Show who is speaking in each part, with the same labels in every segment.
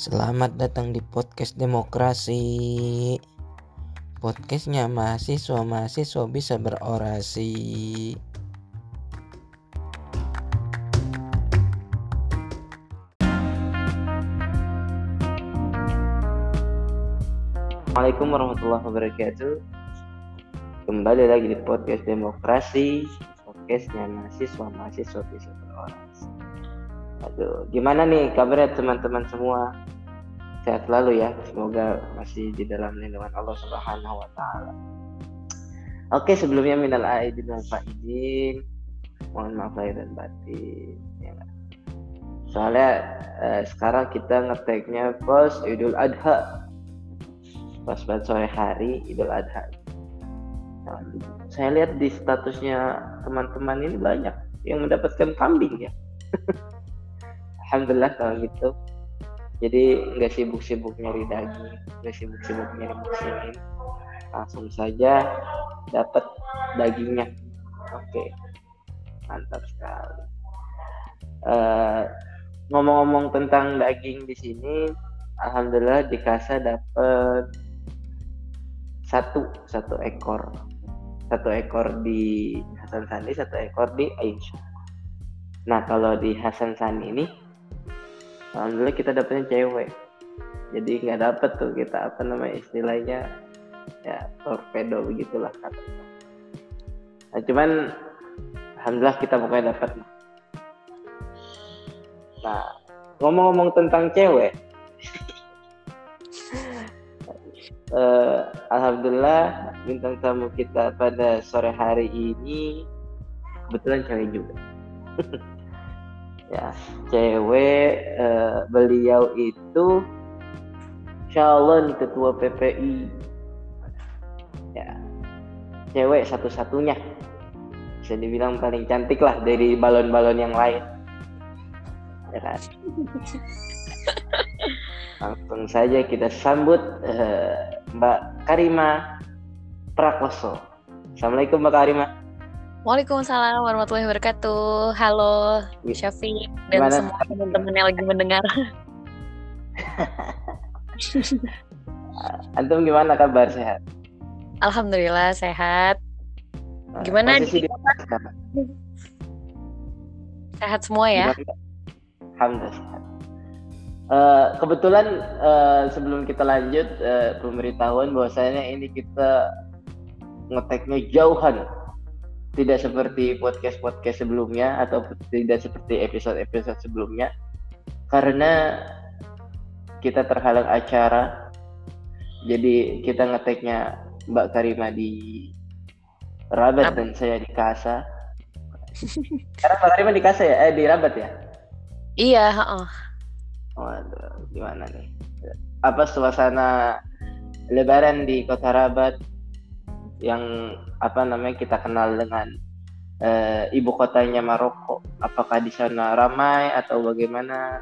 Speaker 1: Selamat datang di podcast demokrasi. Podcastnya mahasiswa-mahasiswa bisa berorasi. Assalamualaikum warahmatullahi wabarakatuh. Kembali lagi di podcast demokrasi. Podcastnya mahasiswa-mahasiswa bisa berorasi. Aduh, gimana nih kabarnya teman-teman semua? Sehat selalu ya. Semoga masih di dalam lindungan Allah Subhanahu wa taala. Oke, sebelumnya minal aidin wal faizin. Mohon maaf lahir dan batin. Ya. Soalnya eh, sekarang kita ngeteknya pas Idul Adha. Pas banget sore hari Idul Adha. Nah, saya lihat di statusnya teman-teman ini banyak yang mendapatkan kambing ya. Alhamdulillah kalau gitu jadi nggak sibuk-sibuk nyari daging nggak sibuk-sibuk nyari muslimin langsung saja dapat dagingnya. Oke mantap sekali. Uh, ngomong-ngomong tentang daging di sini alhamdulillah di kasa dapat satu satu ekor. Satu ekor di Hasan Sani satu ekor di Aisyah. Nah kalau di Hasan Sani ini alhamdulillah kita dapetnya cewek. Jadi nggak dapet tuh kita apa namanya istilahnya ya torpedo begitulah kata nah, cuman alhamdulillah kita pokoknya dapat nah ngomong-ngomong tentang cewek. Uh, alhamdulillah bintang tamu kita pada sore hari ini kebetulan cewek juga ya cewek uh, beliau itu calon ketua PPI ya cewek satu-satunya. Bisa dibilang paling cantik lah dari balon-balon yang lain. Ya kan? Langsung saja kita sambut uh, Mbak Karima Prakoso. Assalamualaikum Mbak Karima
Speaker 2: Waalaikumsalam warahmatullahi wabarakatuh. Halo Syafiq dan Gimana? semua teman-teman yang lagi mendengar.
Speaker 1: Antum gimana kabar sehat?
Speaker 2: Alhamdulillah sehat. Gimana di Sehat semua ya?
Speaker 1: Alhamdulillah sehat. Uh, kebetulan uh, sebelum kita lanjut uh, pemberitahuan bahwasanya ini kita ngeteknya jauhan tidak seperti podcast-podcast sebelumnya atau tidak seperti episode-episode sebelumnya. Karena kita terhalang acara jadi kita ngeteknya Mbak Karima di Rabat dan saya di Kasa. Karena Mbak Karima di Kasa ya? Eh di Rabat ya?
Speaker 2: Iya oh.
Speaker 1: waduh gimana nih? Apa suasana Lebaran di Kota Rabat yang apa namanya kita kenal dengan uh, ibu kotanya Maroko. Apakah di sana ramai atau bagaimana?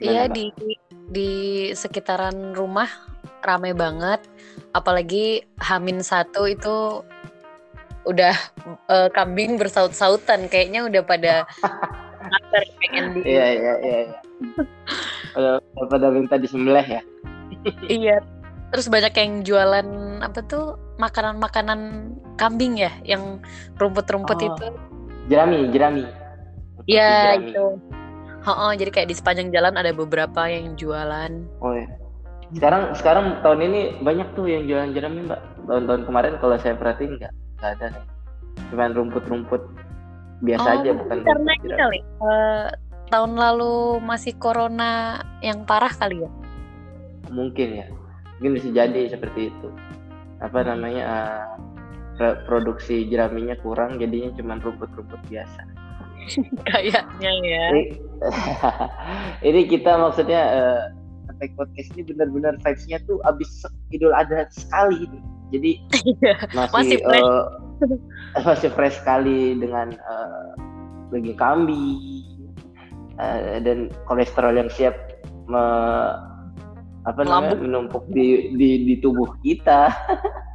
Speaker 2: Iya di di sekitaran rumah ramai banget. Apalagi Hamin satu itu udah uh, kambing bersaut-sautan kayaknya udah pada
Speaker 1: pengen di iya iya iya, iya. pada pada minta disembelih ya
Speaker 2: iya terus banyak yang jualan apa tuh makanan-makanan kambing ya yang rumput-rumput oh, itu.
Speaker 1: Jerami jerami.
Speaker 2: Iya itu oh, oh, jadi kayak di sepanjang jalan ada beberapa yang jualan.
Speaker 1: Oh ya sekarang sekarang tahun ini banyak tuh yang jualan jerami mbak. Tahun-tahun kemarin kalau saya perhatiin nggak nggak ada nih. Cuman rumput-rumput biasa oh, aja bukan
Speaker 2: karena ini kali uh, tahun lalu masih corona yang parah kali ya?
Speaker 1: Mungkin ya mungkin bisa jadi seperti itu. Apa namanya uh, produksi jeraminya kurang jadinya cuma rumput-rumput biasa.
Speaker 2: Kayaknya ya.
Speaker 1: Ini, ini kita maksudnya uh, podcast ini benar-benar vibes-nya tuh abis Idul Adha sekali ini. Jadi iya, masih masih fresh. Uh, masih fresh sekali dengan uh, daging kambing uh, dan kolesterol yang siap me apa namanya menumpuk di, di di tubuh kita.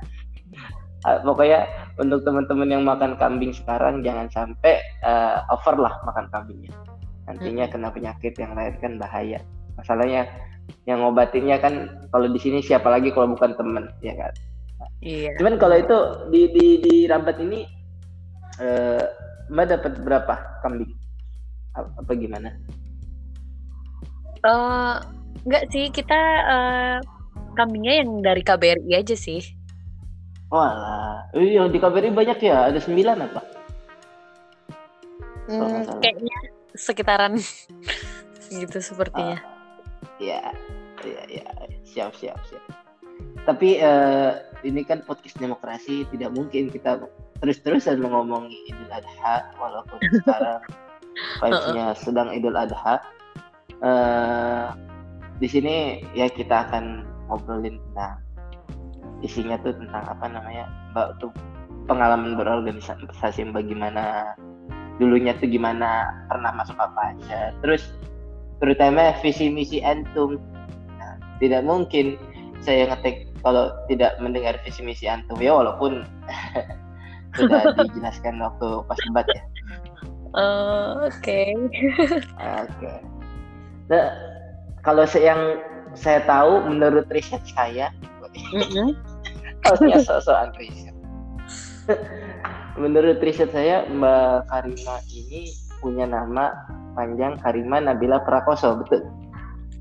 Speaker 1: Ah, pokoknya untuk teman-teman yang makan kambing sekarang jangan sampai uh, over lah makan kambingnya. Nantinya hmm. kena penyakit yang lain kan bahaya. Masalahnya yang ngobatinnya kan kalau di sini siapa lagi kalau bukan temen ya kan?
Speaker 2: Iya.
Speaker 1: cuman kalau itu di di di rambat ini eh, mbak dapat berapa kambing? Apa, apa gimana?
Speaker 2: Eh, enggak sih kita eh, kambingnya yang dari KBRI aja sih.
Speaker 1: Walah, eh, yang di KBRI banyak ya, ada sembilan apa?
Speaker 2: Hmm, kayaknya sekitaran gitu sepertinya.
Speaker 1: Iya, iya, iya, siap, siap, siap. Tapi eh, ini kan podcast demokrasi, tidak mungkin kita terus-terusan mengomongi Idul Adha, walaupun sekarang vibes-nya sedang Idul Adha. Eh, di sini ya kita akan ngobrolin tentang isinya tuh tentang apa namanya, mbak tuh pengalaman berorganisasi bagaimana dulunya tuh gimana pernah masuk apa aja. Terus terutama visi misi antum nah, tidak mungkin saya ngetik kalau tidak mendengar visi misi antum ya walaupun sudah dijelaskan waktu pas debat ya.
Speaker 2: Eh, Oke.
Speaker 1: oke. Nah, kalau yang saya tahu menurut riset saya. Harusnya sosokan riset. Menurut riset saya, Mbak Karima ini punya nama panjang Karima Nabila Prakoso, betul?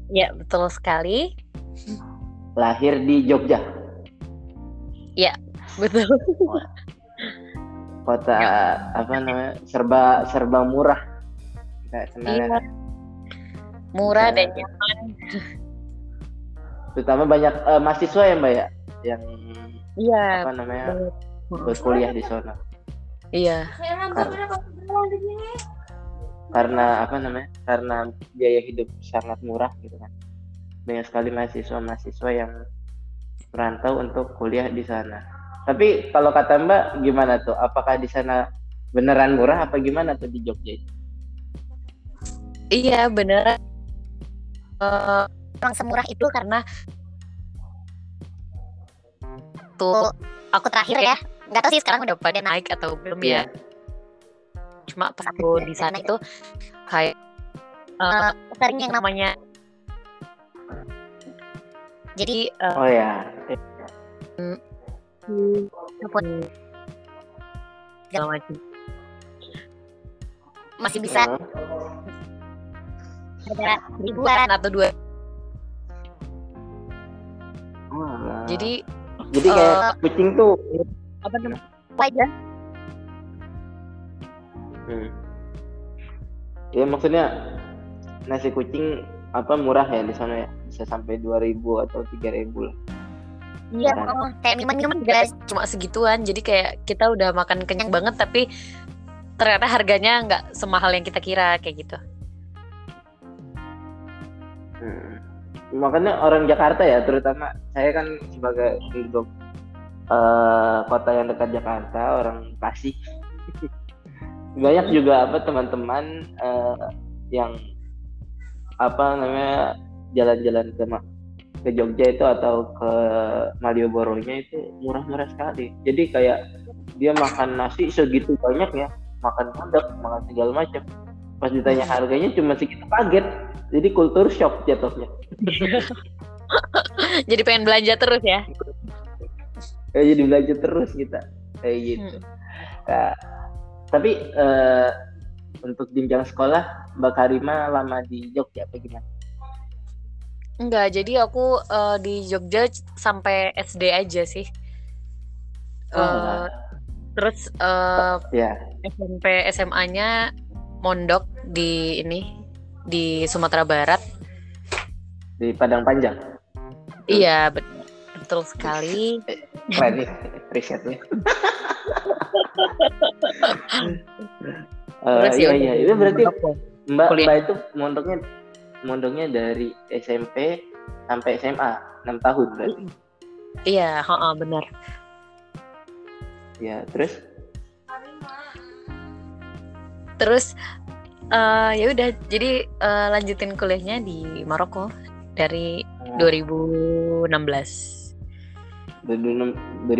Speaker 2: Ya betul sekali.
Speaker 1: Lahir di Jogja,
Speaker 2: Betul.
Speaker 1: kota apa namanya serba serba murah. Nggak kenal
Speaker 2: Iya.
Speaker 1: ya.
Speaker 2: Murah dan nyaman.
Speaker 1: Terutama banyak eh, mahasiswa ya Mbak ya, yang
Speaker 2: Iya.
Speaker 1: apa namanya berkuliah di sana.
Speaker 2: Iya.
Speaker 1: Karena apa namanya? Karena biaya hidup sangat murah gitu kan. Banyak sekali mahasiswa-mahasiswa yang merantau untuk kuliah di sana. Tapi kalau kata Mbak gimana tuh? Apakah di sana beneran murah apa gimana tuh di Jogja itu?
Speaker 2: Iya bener. Emang semurah itu karena tuh aku terakhir ya. Nggak tahu sih sekarang udah pada naik atau belum ya. Cuma pas aku di sana itu kayak eh, sering yang namanya jadi eh,
Speaker 1: Oh ya,
Speaker 2: telepon. Segala macam masih bisa ada ribuan atau dua jadi
Speaker 1: jadi kayak kucing tuh.
Speaker 2: apa namanya aja
Speaker 1: Hmm. Ya maksudnya nasi kucing apa murah ya di sana ya? Bisa sampai 2000 atau 3000 lah.
Speaker 2: Iya,
Speaker 1: Kan?
Speaker 2: oh, kayak minuman-minuman juga cuma segituan. Jadi kayak kita udah makan kenyang banget tapi ternyata harganya nggak semahal yang kita kira kayak gitu.
Speaker 1: Hmm. Makanya orang Jakarta ya, terutama saya kan sebagai penduduk eh, kota yang dekat Jakarta, orang Bekasi. Banyak juga apa teman-teman eh, yang apa namanya jalan-jalan ke ke Jogja itu atau ke Malioboro-nya itu murah-murah sekali. Jadi kayak dia makan nasi segitu banyak ya, makan padang, makan segala macam. Pas ditanya harganya cuma segitu kaget. Jadi kultur shock jatuhnya.
Speaker 2: Jadi pengen belanja terus ya.
Speaker 1: Kayak jadi belajar terus kita kayak gitu.
Speaker 2: Hmm.
Speaker 1: Nah, tapi eh, untuk jenjang sekolah Mbak Karima lama di Jogja apa gimana?
Speaker 2: Enggak, jadi aku eh, di Jogja sampai SD aja sih. Eh,
Speaker 1: Oh,
Speaker 2: terus eh,
Speaker 1: ya.
Speaker 2: SMP SMA-nya mondok di ini di Sumatera Barat.
Speaker 1: Di Padang Panjang.
Speaker 2: Iya, bet- betul sekali.
Speaker 1: Keren nih risetnya. Eh,
Speaker 2: Terus
Speaker 1: iya
Speaker 2: ya
Speaker 1: iya itu berarti. Mbak
Speaker 2: Kuliah.
Speaker 1: Mbak itu mondoknya mondoknya dari SMP sampai SMA 6 tahun berarti.
Speaker 2: Iya, heeh, benar.
Speaker 1: Ya, terus
Speaker 2: Terus eh ya udah jadi eh, lanjutin kuliahnya di Maroko dari 2016.
Speaker 1: 2016.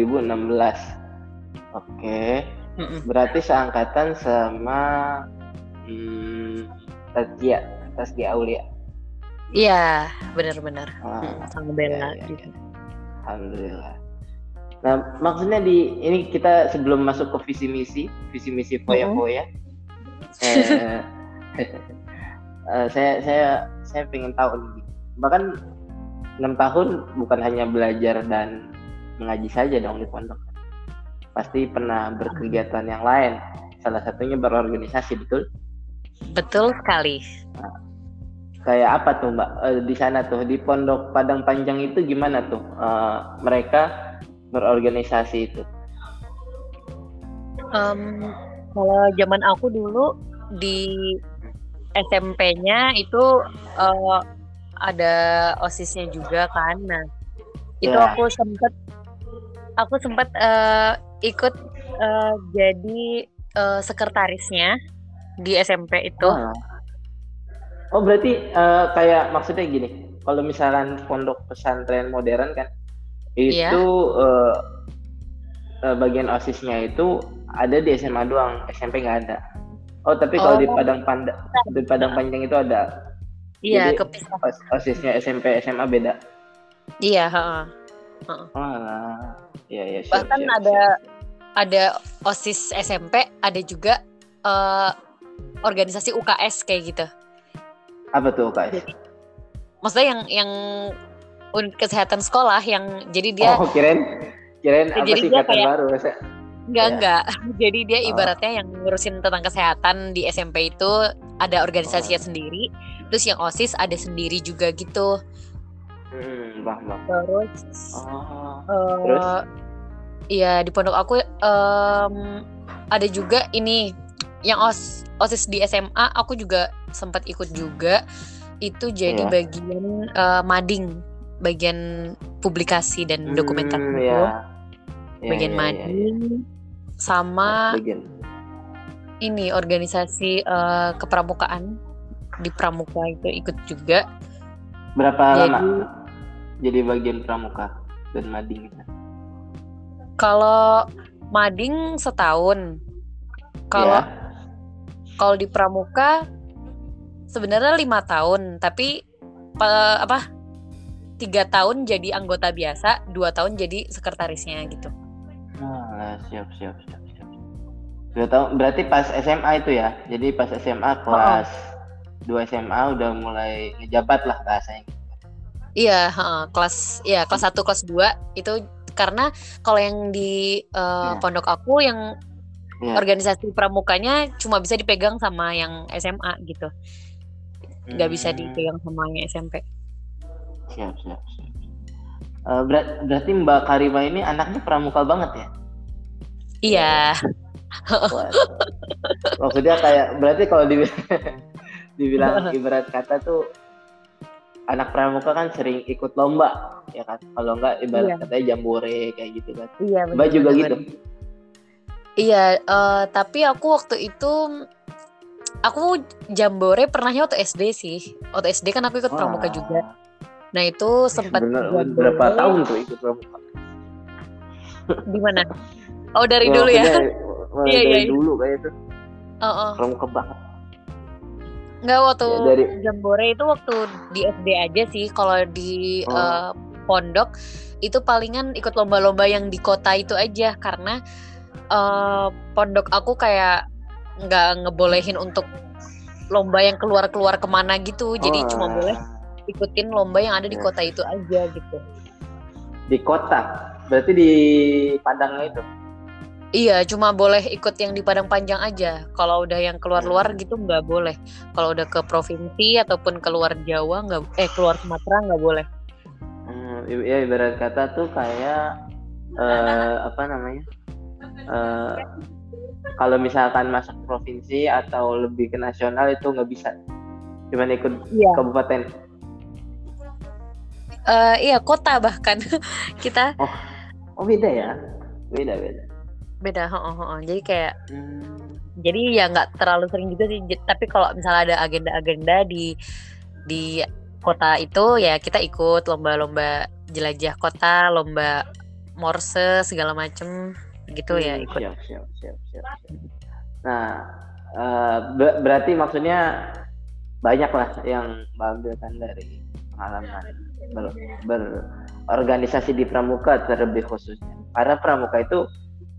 Speaker 1: Oke.
Speaker 2: Mm-mm.
Speaker 1: Berarti seangkatan sama hmm, Tazkia Aulia.
Speaker 2: Iya, benar-benar.
Speaker 1: Ah,
Speaker 2: Hmm, sama Bella
Speaker 1: iya, iya,
Speaker 2: gitu.
Speaker 1: Alhamdulillah. Nah, maksudnya di ini kita sebelum masuk ke visi misi, visi misi foya foya, eh, eh, saya saya saya pengen tahu nih, bahkan enam tahun bukan hanya belajar dan mengaji saja dong di pondok, pasti pernah berkegiatan yang lain. Salah satunya berorganisasi, betul?
Speaker 2: Betul sekali.
Speaker 1: Kayak apa tuh Mbak Eh, di sana tuh di Pondok Padang Panjang itu gimana tuh eh, mereka berorganisasi itu?
Speaker 2: Em, kalau zaman aku dulu di SMP-nya itu eh, ada osisnya juga kan. Nah, itu
Speaker 1: Ya.
Speaker 2: aku sempet aku sempet eh, ikut eh, jadi eh, sekretarisnya di SMP itu.
Speaker 1: Ah. Oh berarti eh, kayak maksudnya gini, kalau misalkan pondok pesantren modern kan,
Speaker 2: Iya.
Speaker 1: itu eh, eh, bagian osisnya itu ada di SMA doang, SMP nggak ada. Oh tapi kalau di
Speaker 2: Oh.
Speaker 1: Padang Panda, di Padang Panjang itu ada.
Speaker 2: Iya, kepisah.
Speaker 1: Os- osisnya SMP SMA beda.
Speaker 2: Iya, heeh.
Speaker 1: Ah, iya iya. siap,
Speaker 2: Bahkan
Speaker 1: siap,
Speaker 2: ada
Speaker 1: siap.
Speaker 2: ada OSIS SMP, ada juga eh, organisasi UKS kayak gitu.
Speaker 1: apa tuh guys?
Speaker 2: Maksudnya yang yang unit kesehatan sekolah yang jadi dia
Speaker 1: Oh kirain kirain apa sih kata
Speaker 2: kayak-
Speaker 1: baru? Saya-
Speaker 2: enggak
Speaker 1: ya.
Speaker 2: enggak. Jadi dia
Speaker 1: Oh.
Speaker 2: ibaratnya yang ngurusin tentang kesehatan di SMP itu ada organisasinya
Speaker 1: Oh.
Speaker 2: sendiri. Terus yang OSIS ada sendiri juga gitu.
Speaker 1: Hmm, bang bang.
Speaker 2: Terus
Speaker 1: Oh.
Speaker 2: eh,
Speaker 1: Terus?
Speaker 2: Iya di pondok aku em, ada juga ini yang os osis di SMA aku juga sempat ikut juga itu jadi
Speaker 1: Iya.
Speaker 2: bagian eh, mading bagian publikasi dan dokumentasi
Speaker 1: Hmm, Ya,
Speaker 2: bagian
Speaker 1: ya, ya, ya.
Speaker 2: mading sama
Speaker 1: Bagian.
Speaker 2: ini organisasi eh, kepramukaan di pramuka itu ikut juga
Speaker 1: Berapa
Speaker 2: Jadi-
Speaker 1: lama? Jadi bagian pramuka dan mading
Speaker 2: kalau mading setahun kalau
Speaker 1: Ya.
Speaker 2: kalau di pramuka sebenarnya lima tahun tapi pe- apa tiga tahun jadi anggota biasa dua tahun jadi sekretarisnya gitu
Speaker 1: Ah, siap siap siap siap. Dua tahun berarti pas SMA itu ya. Jadi pas SMA kelas 2 SMA udah mulai ngejabat lah bahasanya.
Speaker 2: iya heeh, kelas ya kelas 1 kelas 2 itu karena kalau yang di eh,
Speaker 1: Ya.
Speaker 2: pondok aku yang
Speaker 1: Ya.
Speaker 2: organisasi pramukanya cuma bisa dipegang sama yang SMA gitu nggak bisa
Speaker 1: Hmm,
Speaker 2: dipegang sama yang SMP
Speaker 1: Siap siap siap. Eh, berat- berarti Mbak Karima ini anaknya pramuka banget ya?
Speaker 2: Iya.
Speaker 1: Maksudnya kayak berarti kalau di, dibilang ibarat kata tuh anak pramuka kan sering ikut lomba ya kan. Kalau enggak ibarat
Speaker 2: Iya.
Speaker 1: katanya jambore kayak gitu kan.
Speaker 2: iya
Speaker 1: Mbak juga gitu.
Speaker 2: Iya, eh, tapi aku waktu itu aku jambore pernahnya waktu SD sih. Waktu SD kan aku ikut pramuka
Speaker 1: Wah.
Speaker 2: juga. Nah itu sempat
Speaker 1: Bener, berapa tahun tuh ikut pramuka?
Speaker 2: di mana? Oh dari
Speaker 1: Ya,
Speaker 2: dulu ya? Iya,
Speaker 1: dari
Speaker 2: iya, iya.
Speaker 1: dulu kayak itu
Speaker 2: Oh, oh.
Speaker 1: pramuka banget.
Speaker 2: Nggak waktu
Speaker 1: Ya, dari-
Speaker 2: jambore itu waktu di SD aja sih. Kalau di
Speaker 1: Oh.
Speaker 2: eh, pondok itu palingan ikut lomba-lomba yang di kota itu aja karena eh, pondok aku kayak nggak ngebolehin untuk lomba yang keluar-keluar ke mana gitu. Jadi
Speaker 1: Oh,
Speaker 2: cuma boleh ikutin lomba yang ada di
Speaker 1: Ya.
Speaker 2: kota itu aja gitu.
Speaker 1: di kota. Berarti di Padangnya itu.
Speaker 2: Iya, cuma boleh ikut yang di Padang Panjang aja. Kalau udah yang keluar-luar
Speaker 1: Hmm.
Speaker 2: gitu nggak boleh. Kalau udah ke provinsi ataupun keluar Jawa nggak, eh keluar Sumatera nggak boleh.
Speaker 1: Hmm, ya ibarat kata tuh kayak eh, apa namanya? Eh, kalau misalkan masuk provinsi atau lebih ke nasional itu nggak bisa. Cuman ikut
Speaker 2: Iya.
Speaker 1: kabupaten.
Speaker 2: Eh, iya kota bahkan kita
Speaker 1: Oh beda ya? Beda beda.
Speaker 2: Beda. heeh, heeh. Jadi kayak
Speaker 1: Hmm,
Speaker 2: jadi ya nggak terlalu sering juga sih. Tapi kalau misalnya ada agenda-agenda di di kota itu ya kita ikut lomba-lomba jelajah kota, lomba morse segala macem gitu ya
Speaker 1: hmm,
Speaker 2: ikut.
Speaker 1: Siap siap siap siap. siap. Nah eh, ber- berarti maksudnya banyak lah yang mengambilkan dari pengalaman ber, berorganisasi di pramuka terlebih khususnya karena pramuka itu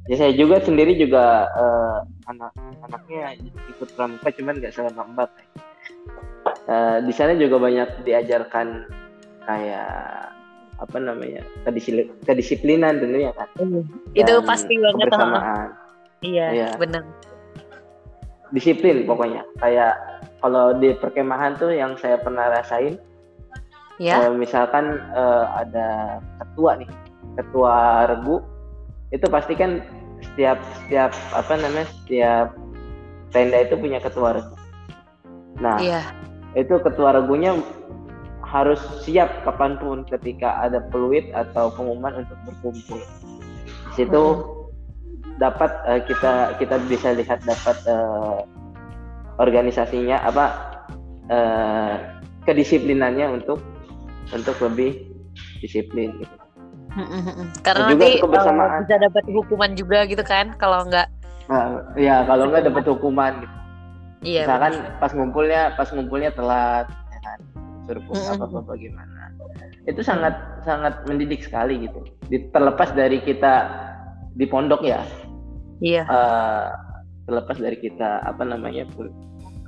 Speaker 1: ya saya juga sendiri juga uh, anak anaknya ikut pramuka cuman nggak selama mbak uh, di sana juga banyak diajarkan kayak apa namanya kedisiplin, kedisiplinan tentunya kan?
Speaker 2: Itu pasti banget
Speaker 1: kebersamaan.
Speaker 2: Iya ya. benar.
Speaker 1: Disiplin pokoknya. Kayak kalau di perkemahan tuh yang saya pernah rasain ya. Uh, misalkan uh, ada ketua nih ketua regu itu pasti kan setiap setiap apa namanya setiap tenda itu punya ketua regu nah iya. itu ketua regunya harus siap kapan pun ketika ada peluit atau pengumuman untuk berkumpul di situ hmm. dapat uh, kita kita bisa lihat dapat uh, organisasinya apa uh, kedisiplinannya untuk untuk lebih disiplin gitu
Speaker 2: karena juga nanti kebersamaan. bisa dapat hukuman juga gitu kan kalau enggak
Speaker 1: nah, ya kalau enggak dapat hukuman gitu. Iya misalkan bener. pas ngumpulnya pas ngumpulnya telat ya kan suruh apa apa bagaimana. Itu sangat sangat mendidik sekali gitu. Terlepas dari kita di pondok ya.
Speaker 2: Iya.
Speaker 1: Uh, terlepas dari kita apa namanya pun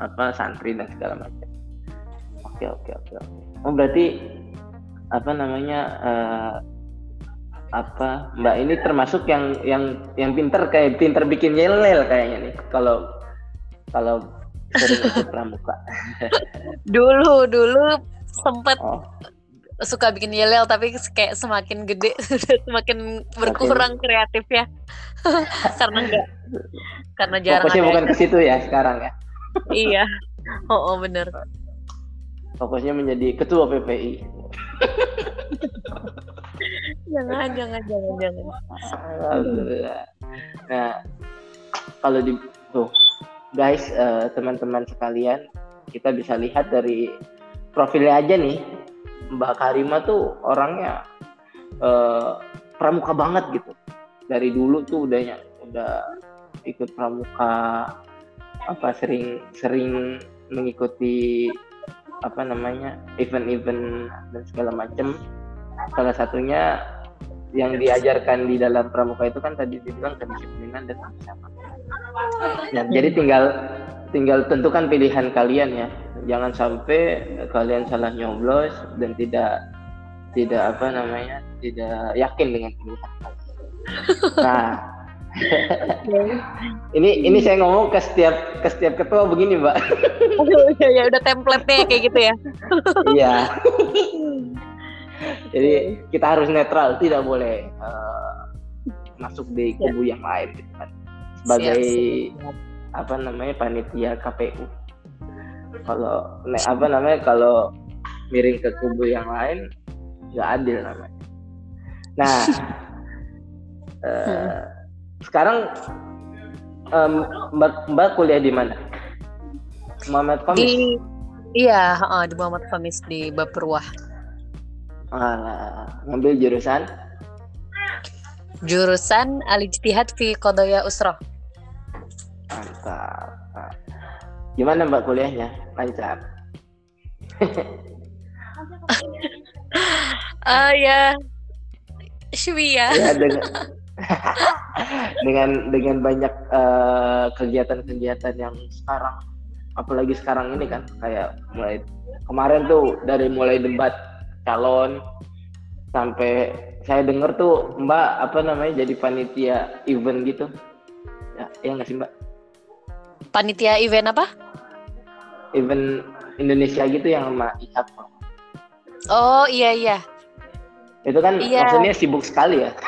Speaker 1: apa santri dan segala macam. Oke oke oke oh berarti apa namanya uh, apa? Mbak ini termasuk yang yang yang pinter kayak pinter bikin yelel kayaknya nih kalau kalau pramuka.
Speaker 2: dulu dulu sempat oh. suka bikin yelel tapi kayak semakin gede semakin berkurang kreatif ya karena enggak karena jarang
Speaker 1: fokusnya bukan ke situ ya sekarang ya.
Speaker 2: Iya. Oh, oh bener
Speaker 1: fokusnya menjadi ketua PPI
Speaker 2: jangan jangan jangan jangan.
Speaker 1: Nah kalau di tuh guys uh, teman-teman sekalian kita bisa lihat dari profilnya aja nih. Mbak Karima tuh orangnya uh, pramuka banget gitu. Dari dulu tuh udahnya udah ikut pramuka apa sering sering mengikuti apa namanya event-event dan segala macam salah satunya yang diajarkan di dalam pramuka itu kan tadi dibilang kedisiplinan dan kebersamaan. Nah, jadi tinggal tinggal tentukan pilihan kalian ya. Jangan sampai kalian salah nyoblos dan tidak tidak apa namanya tidak yakin dengan pilihan. Nah, ini ini saya ngomong ke setiap ke setiap ketua begini, Mbak.
Speaker 2: ya, ya udah template-nya kayak gitu ya.
Speaker 1: Iya. Jadi kita harus netral, tidak boleh uh, masuk di ya. kubu yang lain gitu kan. Sebagai siap, siap. apa namanya panitia KPU. Kalau apa namanya kalau miring ke kubu yang lain nggak adil namanya. Nah, uh, sekarang um, Mbak, Mbak kuliah di mana? Muhammad.
Speaker 2: Di iya, uh, di Muhammad Famis di Baperwah.
Speaker 1: Alah, ngambil jurusan?
Speaker 2: Jurusan Al-Ijtihad fi Qadaya Usrah.
Speaker 1: Mantap. Gimana Mbak kuliahnya? Lancar?
Speaker 2: uh, ya, Shwia. ya
Speaker 1: dengan, dengan dengan banyak eh, kegiatan-kegiatan yang sekarang apalagi sekarang ini kan kayak mulai kemarin tuh dari mulai debat calon sampai saya dengar tuh Mbak apa namanya jadi panitia event gitu. Ya ya nggak sih Mbak?
Speaker 2: Panitia event apa?
Speaker 1: Event Indonesia gitu yang sama IHAP
Speaker 2: oh iya iya
Speaker 1: itu kan iya. maksudnya sibuk sekali ya.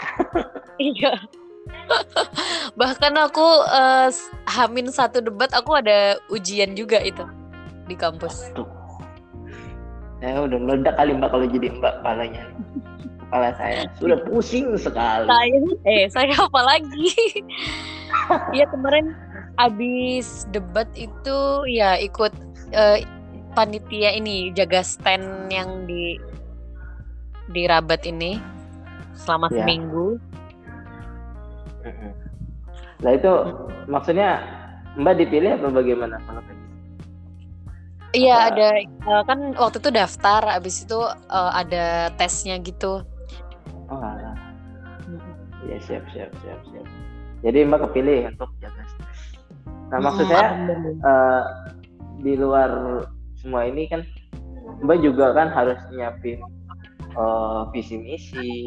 Speaker 2: Iya. Bahkan aku uh, hamin satu debat aku ada ujian juga itu di kampus. Tuh
Speaker 1: saya udah meledak kali mbak kalau jadi mbak kepalanya. Kepala saya. Sudah pusing sekali.
Speaker 2: Saya eh saya apa lagi? Iya kemarin abis debat itu ya ikut uh, panitia ini jaga stand yang di di Rabat ini selama ya. seminggu.
Speaker 1: Nah itu maksudnya Mbak dipilih apa bagaimana kalau
Speaker 2: Iya ada uh, kan waktu itu daftar, abis itu uh, ada tesnya gitu.
Speaker 1: Oh, alah. Ya siap siap siap siap. Jadi Mbak kepilih untuk jaga stres. Nah maksud saya uh, di luar semua ini kan Mbak juga kan harus nyiapin uh, visi misi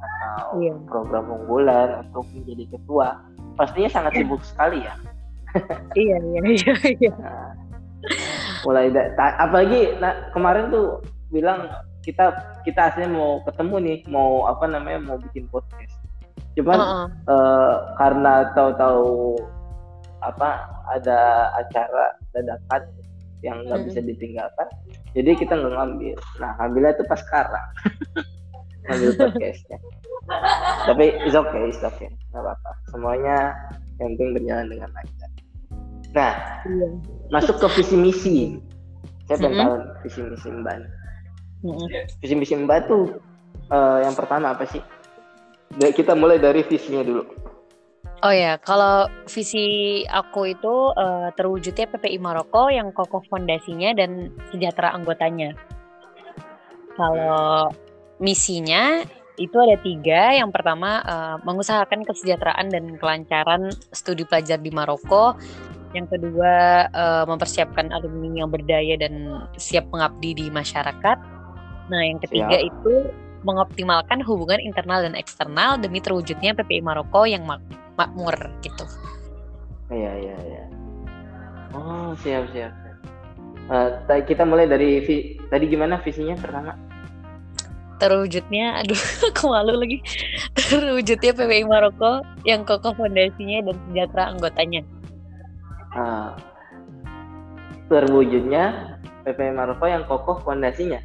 Speaker 1: atau iya. program unggulan untuk menjadi ketua. Pastinya sangat sibuk sekali ya.
Speaker 2: iya iya iya. iya.
Speaker 1: Nah, mulai da- apalagi nah, kemarin tuh bilang kita kita aslinya mau ketemu nih mau apa namanya mau bikin podcast cuman uh -uh. Uh, karena tahu-tahu apa ada acara dadakan yang nggak hmm. bisa ditinggalkan jadi kita nggak ngambil. Nah ngambilnya itu pas sekarang. Ngambil podcastnya. Tapi it's okay it's okay. Nggak apa-apa. Semuanya yang penting berjalan dengan lancar. Nah iya. masuk ke visi misi. Saya pengen mm -hmm. tahu visi misi mbak mm -hmm. visi misi mbak tuh uh, yang pertama apa sih? Kita mulai dari visinya dulu
Speaker 2: Oh ya, kalau visi aku itu uh, terwujudnya PPI Maroko yang kokoh fondasinya dan sejahtera anggotanya. Kalau misinya itu ada tiga. Yang pertama uh, mengusahakan kesejahteraan dan kelancaran studi pelajar di Maroko. Yang kedua uh, mempersiapkan alumni yang berdaya dan siap mengabdi di masyarakat. Nah, yang ketiga siap. itu mengoptimalkan hubungan internal dan eksternal demi terwujudnya PPI Maroko yang mak makmur gitu.
Speaker 1: Iya iya iya. Oh siap siap. Uh, kita mulai dari tadi gimana visinya pertama?
Speaker 2: Terwujudnya, aduh, aku malu lagi. Terwujudnya PPI Maroko yang kokoh fondasinya dan sejahtera anggotanya. Uh,
Speaker 1: terwujudnya PPI Maroko yang kokoh fondasinya.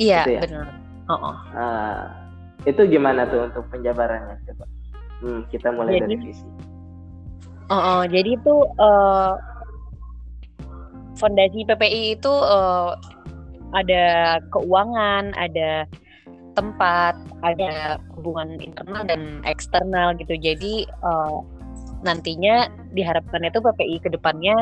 Speaker 2: Iya, gitu ya? benar. Oh, oh.
Speaker 1: Uh, itu gimana tuh untuk penjabarannya coba? Hmm, kita mulai jadi, dari visi.
Speaker 2: Oh, oh jadi itu uh, fondasi PPI itu uh, ada keuangan, ada tempat, ada hubungan internal dan eksternal gitu. Jadi uh, nantinya diharapkan itu PPI ke depannya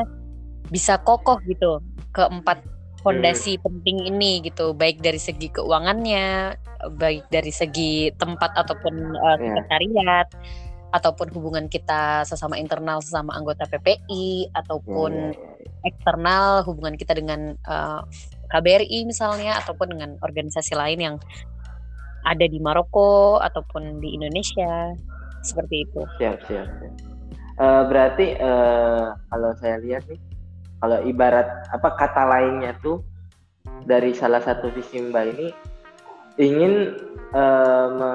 Speaker 2: bisa kokoh gitu keempat fondasi hmm. penting ini gitu, baik dari segi keuangannya, baik dari segi tempat ataupun uh, sekretariat yeah. ataupun hubungan kita sesama internal sesama anggota PPI ataupun yeah. Iya, iya. eksternal hubungan kita dengan uh, eh, KBRI misalnya ataupun dengan organisasi lain yang ada di Maroko ataupun di Indonesia seperti itu.
Speaker 1: Siap siap. siap. Uh, berarti uh, kalau saya lihat nih kalau ibarat apa kata lainnya tuh dari salah satu visi Mbak ini ingin uh, me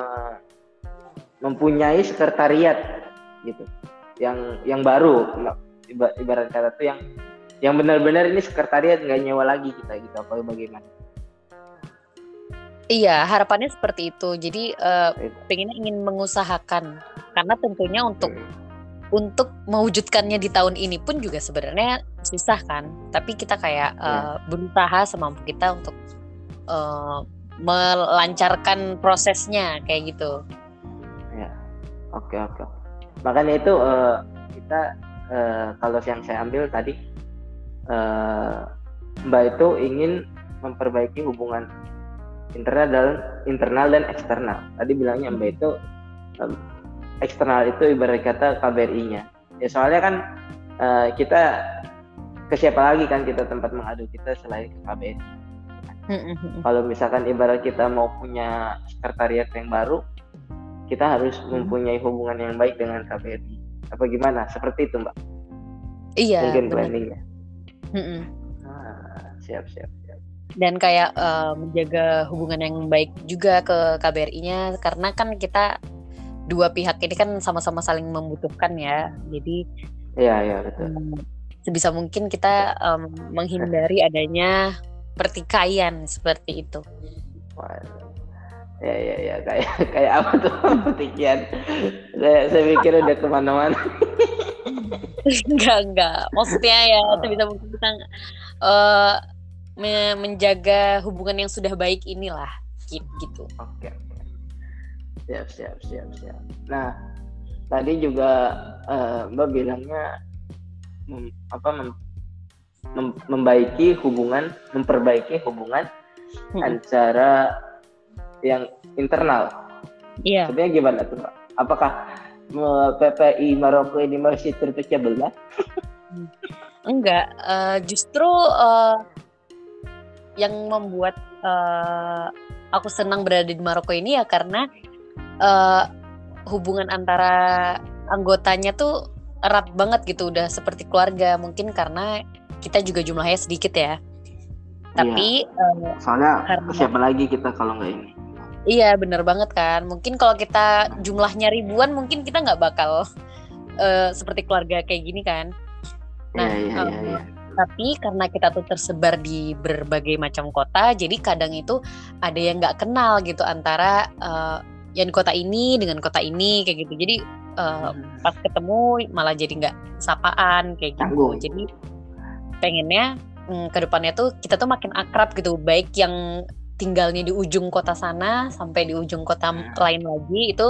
Speaker 1: mempunyai sekretariat gitu yang yang baru ibarat kata tuh yang yang benar-benar ini sekretariat nggak nyewa lagi kita gitu apa bagaimana
Speaker 2: Iya, harapannya seperti itu. Jadi uh, pengennya ingin mengusahakan karena tentunya untuk hmm. untuk mewujudkannya di tahun ini pun juga sebenarnya susah kan. Tapi kita kayak uh, berusaha semampu kita untuk uh, melancarkan prosesnya kayak gitu.
Speaker 1: Ya, oke oke. Makanya itu uh, kita uh, kalau yang saya ambil tadi uh, Mbak itu ingin memperbaiki hubungan internal dan internal dan eksternal. Tadi bilangnya Mbak itu um, eksternal itu ibarat kata KBRI-nya. Ya soalnya kan uh, kita ke siapa lagi kan kita tempat mengadu kita selain ke KBRI kalau misalkan ibarat kita mau punya sekretariat yang baru, kita harus mempunyai hubungan yang baik dengan KBRI. Apa gimana? Seperti itu, Mbak?
Speaker 2: Iya.
Speaker 1: Mungkin planningnya. Ah, siap, siap, siap.
Speaker 2: Dan kayak uh, menjaga hubungan yang baik juga ke KBRI-nya, karena kan kita dua pihak ini kan sama-sama saling membutuhkan ya. Jadi.
Speaker 1: Iya, iya betul. Um,
Speaker 2: sebisa mungkin kita um, menghindari adanya pertikaian seperti itu.
Speaker 1: Ya ya ya kayak kayak apa tuh pertikaian? saya saya pikir udah ke mana-mana.
Speaker 2: enggak enggak. Maksudnya ya sebisa mungkin kita uh, menjaga hubungan yang sudah baik inilah gitu.
Speaker 1: Oke. Okay. Siap siap siap siap. Nah tadi juga uh, Mbak bilangnya mem, apa mem, mem- membaiki hubungan, memperbaiki hubungan
Speaker 2: Hmm.
Speaker 1: antara yang internal.
Speaker 2: Iya.
Speaker 1: Sebenarnya gimana tuh, Pak? Apakah PPI Maroko ini masih terpecah belah?
Speaker 2: Enggak, eh, justru eh, yang membuat eh, aku senang berada di Maroko ini ya karena eh, hubungan antara anggotanya tuh erat banget gitu, udah seperti keluarga. Mungkin karena kita juga jumlahnya sedikit ya. Tapi eh,
Speaker 1: Soalnya
Speaker 2: Karena-
Speaker 1: siapa lagi kita kalau nggak ini?
Speaker 2: iya bener banget kan. Mungkin kalau kita jumlahnya ribuan, mungkin kita nggak bakal eh, seperti keluarga kayak gini kan. Nah,
Speaker 1: Iya, iya, iya, iya.
Speaker 2: tapi karena kita tuh tersebar di berbagai macam kota jadi kadang itu ada yang nggak kenal gitu antara eh, yang kota ini dengan kota ini kayak gitu jadi eh, pas ketemu malah jadi nggak sapaan kayak gitu
Speaker 1: Canggung.
Speaker 2: jadi pengennya mm, ke depannya tuh kita tuh makin akrab gitu baik yang tinggalnya di ujung kota sana sampai di ujung kota
Speaker 1: Hmm.
Speaker 2: lain lagi itu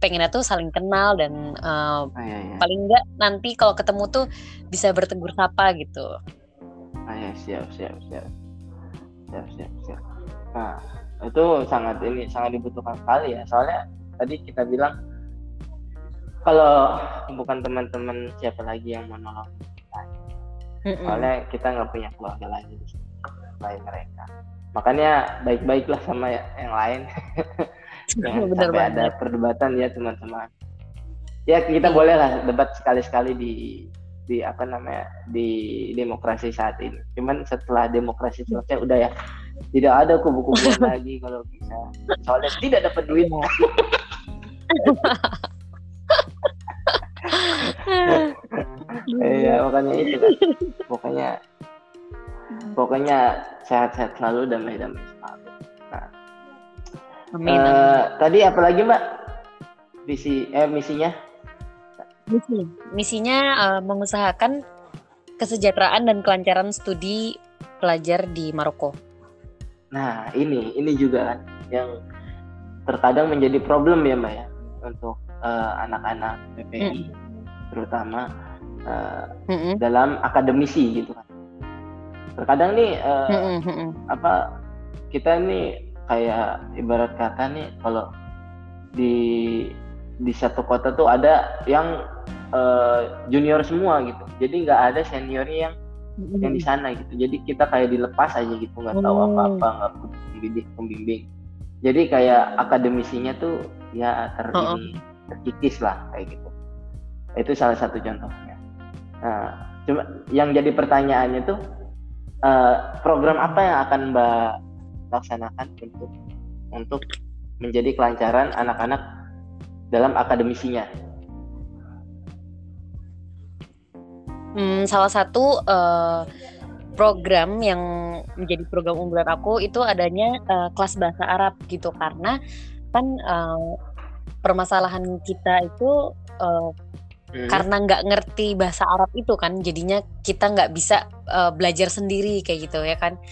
Speaker 2: pengennya tuh saling kenal dan eh,
Speaker 1: Oh, iya, iya.
Speaker 2: paling enggak nanti kalau ketemu tuh bisa bertegur sapa gitu.
Speaker 1: Ah, ya, siap, siap, siap. Siap, siap, siap. Nah, itu sangat ini sangat dibutuhkan sekali ya. Soalnya tadi kita bilang kalau bukan teman-teman siapa lagi yang mau nolong kita. Soalnya kita nggak punya keluarga lagi di sini selain mereka. Makanya baik-baiklah sama yang lain. Jangan
Speaker 2: Bener
Speaker 1: sampai ada perdebatan ya teman-teman. Ya kita boleh lah debat sekali-sekali di di apa namanya di demokrasi saat ini. Cuman setelah demokrasi selesai udah ya tidak ada kubu-kubuan lagi kalau bisa. Soalnya tidak dapat duit. Iya makanya itu kan. Pokoknya pokoknya sehat-sehat selalu damai-damai selalu.
Speaker 2: Amin.
Speaker 1: Eh, tadi apa lagi mbak? Visi eh misinya?
Speaker 2: Misi. Misinya eh, mengusahakan kesejahteraan dan kelancaran studi pelajar di Maroko.
Speaker 1: Nah ini ini juga kan yang terkadang menjadi problem ya mbak ya untuk eh, anak-anak PPI terutama eh,
Speaker 2: Mm-mm.
Speaker 1: dalam akademisi gitu kan. Terkadang nih
Speaker 2: Mm-mm, mm-mm.
Speaker 1: apa kita nih kayak ibarat kata nih kalau di di satu kota tuh ada yang eh, junior semua gitu jadi nggak ada seniornya yang yang di sana gitu jadi kita kayak dilepas aja gitu nggak tahu
Speaker 2: Hmm.
Speaker 1: apa-apa nggak punya pembimbing pembimbing jadi kayak akademisinya tuh ya ter
Speaker 2: Oh, oh.
Speaker 1: Terkikis lah kayak gitu. Itu salah satu contohnya. Nah cuma yang jadi pertanyaannya tuh eh, program apa yang akan mbak laksanakan untuk untuk menjadi kelancaran anak-anak dalam akademisinya?
Speaker 2: Hmm, salah satu eh, program yang menjadi program unggulan aku itu adanya eh, kelas bahasa Arab gitu. Karena kan eh, permasalahan kita itu eh,
Speaker 1: Hmm.
Speaker 2: karena nggak ngerti bahasa Arab itu kan jadinya kita nggak bisa eh, belajar sendiri kayak gitu ya kan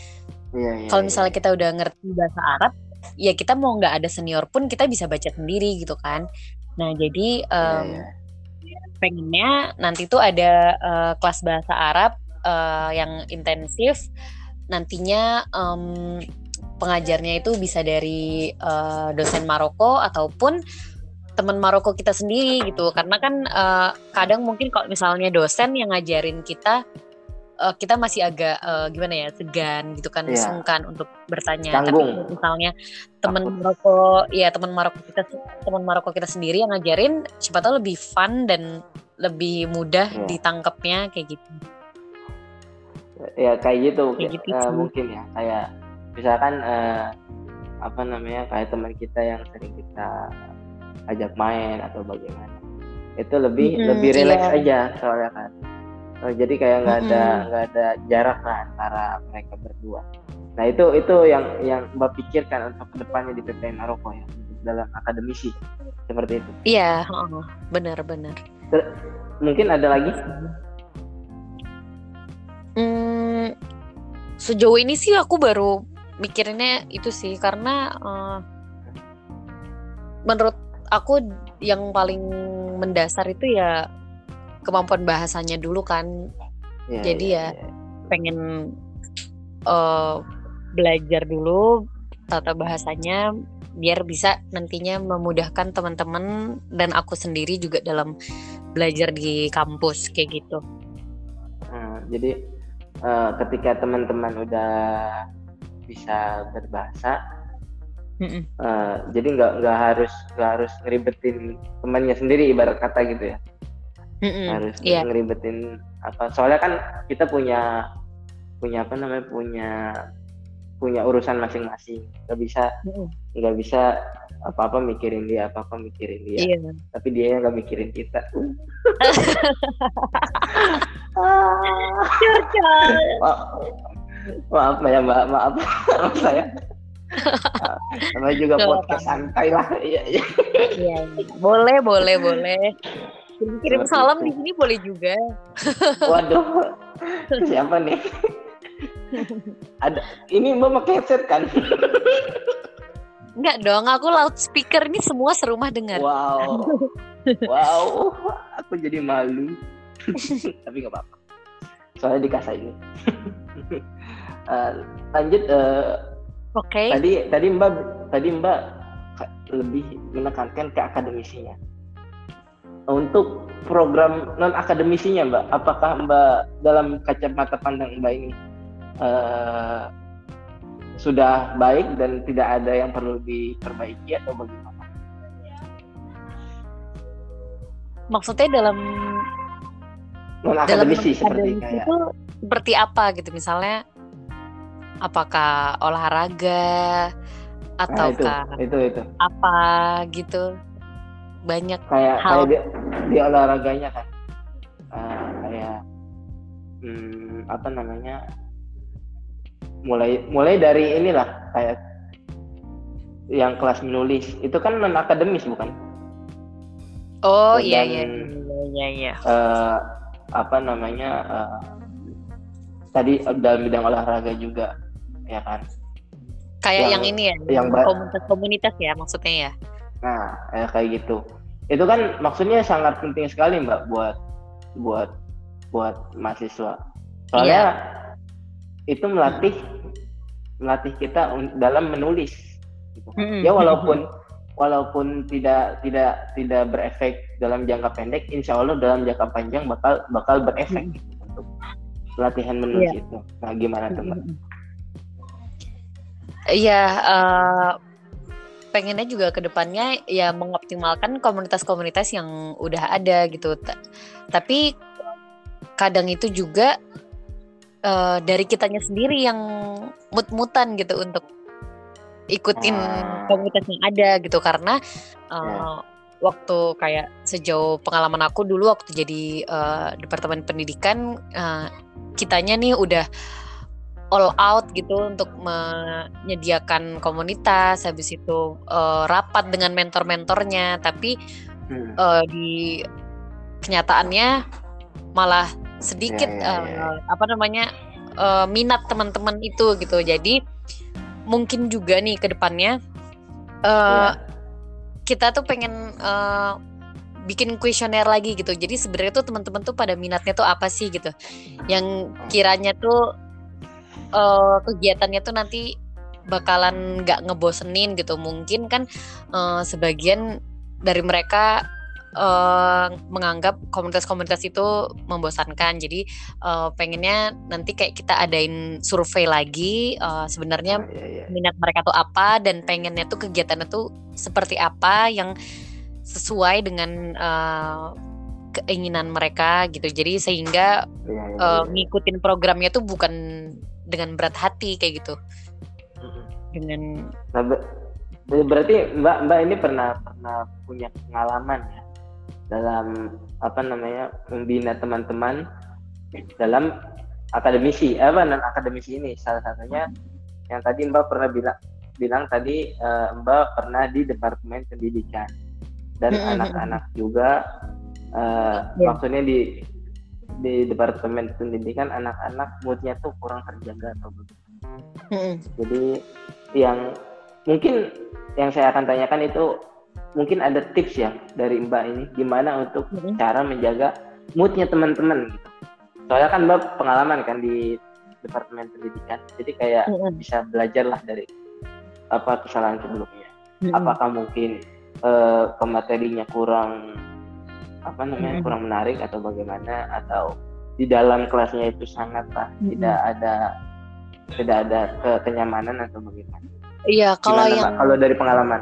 Speaker 1: Iya, iya,
Speaker 2: kalau
Speaker 1: iya.
Speaker 2: misalnya kita udah ngerti bahasa Arab ya kita mau nggak ada senior pun kita bisa baca sendiri gitu kan nah jadi
Speaker 1: iya.
Speaker 2: pengennya nanti tuh ada eh, kelas bahasa Arab eh, yang intensif nantinya em, pengajarnya itu bisa dari eh, dosen Maroko ataupun teman Maroko kita sendiri gitu karena kan eh, kadang mungkin kalau misalnya dosen yang ngajarin kita eh, kita masih agak eh, gimana ya segan gitu kan
Speaker 1: Iya.
Speaker 2: sungkan untuk bertanya
Speaker 1: Canggung.
Speaker 2: tapi misalnya teman. Maroko ya teman Maroko kita teman Maroko kita sendiri yang ngajarin siapa tahu lebih fun dan lebih mudah
Speaker 1: Iya.
Speaker 2: ditangkapnya kayak gitu
Speaker 1: ya kayak gitu,
Speaker 2: Kayak
Speaker 1: Ki-
Speaker 2: gitu sih.
Speaker 1: mungkin ya kayak misalkan eh, apa namanya kayak teman kita yang sering kita ajak main atau bagaimana. Itu lebih
Speaker 2: Mm-mm,
Speaker 1: lebih rileks
Speaker 2: iya.
Speaker 1: aja soalnya kan. Oh, jadi kayak nggak ada
Speaker 2: Mm-mm.
Speaker 1: nggak ada jarak lah antara mereka berdua. Nah itu itu yang yang mbak pikirkan untuk ke depannya di PPN Maroko ya dalam akademisi. Seperti itu.
Speaker 2: Iya heeh, benar-benar
Speaker 1: mungkin ada lagi?
Speaker 2: Hmm, sejauh ini sih aku baru mikirinnya itu sih karena eh, menurut aku yang paling mendasar itu ya kemampuan bahasanya dulu kan
Speaker 1: Iya,
Speaker 2: Jadi
Speaker 1: iya,
Speaker 2: ya,
Speaker 1: iya.
Speaker 2: pengen uh, belajar dulu tata bahasanya biar bisa nantinya memudahkan teman-teman dan aku sendiri juga dalam belajar di kampus kayak gitu.
Speaker 1: Hmm, jadi uh, ketika teman-teman udah bisa berbahasa, mm -mm. Uh, jadi nggak nggak harus nggak harus ngeribetin temannya sendiri ibarat kata gitu ya. Mm -mm. Harus yeah. ngeribetin apa? Soalnya kan kita punya punya apa namanya punya punya urusan masing-masing nggak bisa nggak mm. bisa apa apa mikirin dia apa apa mikirin dia iya. tapi dia yang nggak mikirin kita maaf, maaf ya mbak maaf saya namanya juga podcast santai lah. Iya, iya.
Speaker 2: Iya boleh boleh boleh. Kirim salam di sini boleh juga.
Speaker 1: Waduh. Siapa nih? Ada ini mbak pakai headset kan?
Speaker 2: Enggak dong, aku loudspeaker ini semua serumah dengar.
Speaker 1: Wow. wow, aku jadi malu. Tapi nggak apa-apa. Soalnya dikasih ini. uh, lanjut uh,
Speaker 2: Oke. Okay.
Speaker 1: Tadi tadi Mbak tadi Mbak lebih menekankan ke akademisinya. Untuk program non akademisinya Mbak, apakah Mbak dalam kacamata pandang Mbak ini uh, sudah baik dan tidak ada yang perlu diperbaiki atau bagaimana?
Speaker 2: Maksudnya dalam
Speaker 1: non akademisi seperti kayak
Speaker 2: itu seperti apa gitu misalnya apakah olahraga ataukah nah,
Speaker 1: itu, itu itu.
Speaker 2: apa gitu? Banyak
Speaker 1: kayak hal. kayak di, di olahraganya kan uh, kayak hmm, apa namanya? Mulai mulai dari inilah kayak yang kelas menulis. Itu kan non akademis bukan?
Speaker 2: Oh iya iya iya iya.
Speaker 1: uh, apa namanya uh, tadi dalam bidang olahraga juga ya kan?
Speaker 2: Kayak yang, yang ini ya yang komunitas-komunitas ya maksudnya ya?
Speaker 1: Nah ya kayak gitu. Itu kan maksudnya sangat penting sekali mbak buat buat buat mahasiswa. Soalnya iya. itu melatih melatih kita dalam menulis gitu. hmm ya walaupun walaupun tidak tidak tidak berefek dalam jangka pendek insya Allah dalam jangka panjang bakal bakal berefek hmm gitu, untuk latihan menulis yeah. itu. Nah gimana teman
Speaker 2: Iya, uh, pengennya juga ke depannya ya mengoptimalkan komunitas-komunitas yang udah ada gitu. T tapi kadang itu juga uh, dari kitanya sendiri yang mut-mutan gitu untuk ikutin hmm. komunitas yang ada gitu karena uh, eh, yeah. waktu kayak sejauh pengalaman aku dulu waktu jadi uh, departemen pendidikan uh, kitanya nih udah all out gitu untuk menyediakan komunitas habis itu uh, rapat dengan mentor-mentornya tapi hmm. uh, di kenyataannya malah sedikit yeah, yeah, yeah. Uh, apa namanya uh, minat teman-teman itu gitu jadi mungkin juga nih ke depannya uh, yeah. kita tuh pengen uh, bikin kuesioner lagi gitu jadi sebenarnya tuh teman-teman tuh pada minatnya tuh apa sih gitu yang kiranya tuh uh, kegiatannya tuh nanti bakalan nggak ngebosenin gitu mungkin kan uh, sebagian dari mereka uh, menganggap komunitas-komunitas itu membosankan. Jadi uh, pengennya nanti kayak kita adain survei lagi uh, sebenarnya oh, iya, iya. minat mereka tuh apa dan pengennya tuh kegiatannya tuh seperti apa yang sesuai dengan uh, keinginan mereka gitu. Jadi sehingga iya, iya, uh, ngikutin programnya tuh bukan dengan berat hati kayak gitu. Dengan
Speaker 1: nah, berarti Mbak Mbak ini pernah pernah punya pengalaman ya dalam apa namanya membina teman-teman dalam akademisi apa non akademisi ini salah satunya yang tadi Mbak pernah bilang bilang tadi uh, Mbak pernah di departemen pendidikan dan anak-anak juga uh, yeah. maksudnya di di departemen pendidikan anak-anak moodnya tuh kurang terjaga atau begitu. Jadi yang mungkin yang saya akan tanyakan itu mungkin ada tips ya dari Mbak ini gimana untuk hmm. cara menjaga moodnya teman-teman gitu. Soalnya kan Mbak pengalaman kan di departemen pendidikan jadi kayak
Speaker 2: Mm, mm.
Speaker 1: bisa belajar lah dari apa kesalahan sebelumnya
Speaker 2: Mm-mm.
Speaker 1: apakah mungkin eh, pematerinya kurang apa namanya
Speaker 2: Mm-mm.
Speaker 1: kurang menarik atau bagaimana atau di dalam kelasnya itu sangatlah
Speaker 2: Mm-mm.
Speaker 1: tidak ada tidak ada ke- kenyamanan atau bagaimana
Speaker 2: Iya, kalau
Speaker 1: Gimana,
Speaker 2: yang
Speaker 1: kalau dari pengalaman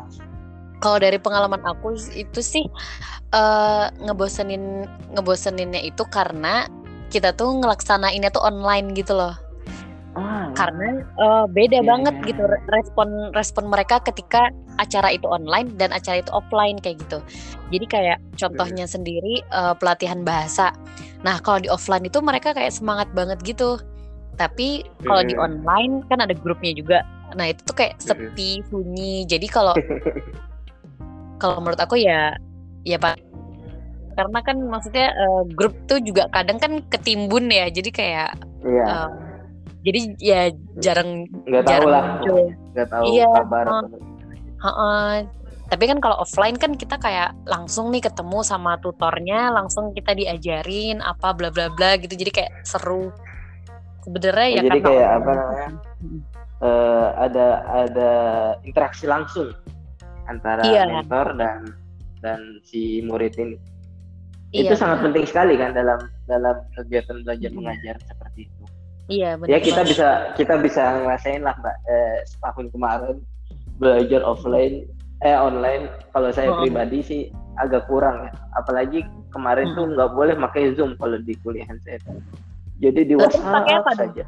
Speaker 2: kalau dari pengalaman aku itu sih eh ngebosenin ngeboseninnya itu karena kita tuh ngelaksanainnya tuh online gitu loh.
Speaker 1: Ah,
Speaker 2: Karena eh, beda
Speaker 1: Iya,
Speaker 2: banget
Speaker 1: iya,
Speaker 2: gitu
Speaker 1: iya.
Speaker 2: re- respon respon mereka ketika acara itu online dan acara itu offline kayak gitu. Jadi kayak contohnya sendiri eh, pelatihan bahasa. Nah, kalau di offline itu mereka kayak semangat banget gitu. Tapi kalau di
Speaker 1: Mm-mm.
Speaker 2: online kan ada grupnya juga. Nah, itu tuh kayak
Speaker 1: Mm-mm.
Speaker 2: sepi, sunyi. Jadi kalau kalau menurut aku ya ya pak karena kan maksudnya eh, grup tuh juga kadang kan ketimbun ya jadi kayak
Speaker 1: iya
Speaker 2: eh, jadi ya jarang
Speaker 1: nggak tahu
Speaker 2: jarang
Speaker 1: lah
Speaker 2: muncul.
Speaker 1: nggak tahu
Speaker 2: Iya,
Speaker 1: kabar
Speaker 2: uh,
Speaker 1: atau
Speaker 2: Heeh. tapi kan kalau offline kan kita kayak langsung nih ketemu sama tutornya langsung kita diajarin apa bla bla bla gitu jadi kayak seru sebenarnya ya
Speaker 1: Jadi
Speaker 2: karena
Speaker 1: kayak apa namanya? Eh, ada ada interaksi langsung antara
Speaker 2: Iya.
Speaker 1: mentor dan dan si murid ini.
Speaker 2: iya
Speaker 1: Itu sangat penting sekali kan dalam dalam kegiatan belajar mengajar seperti itu.
Speaker 2: Iya benar
Speaker 1: Ya kita
Speaker 2: banget.
Speaker 1: bisa kita bisa ngerasain lah mbak eh, setahun kemarin belajar offline eh online. Kalau saya
Speaker 2: Oh.
Speaker 1: pribadi sih agak kurang ya. Apalagi kemarin
Speaker 2: Mm.
Speaker 1: tuh nggak boleh pakai zoom kalau di kuliahan saya. Jadi di
Speaker 2: Terus pakai
Speaker 1: WhatsApp
Speaker 2: dong?
Speaker 1: saja.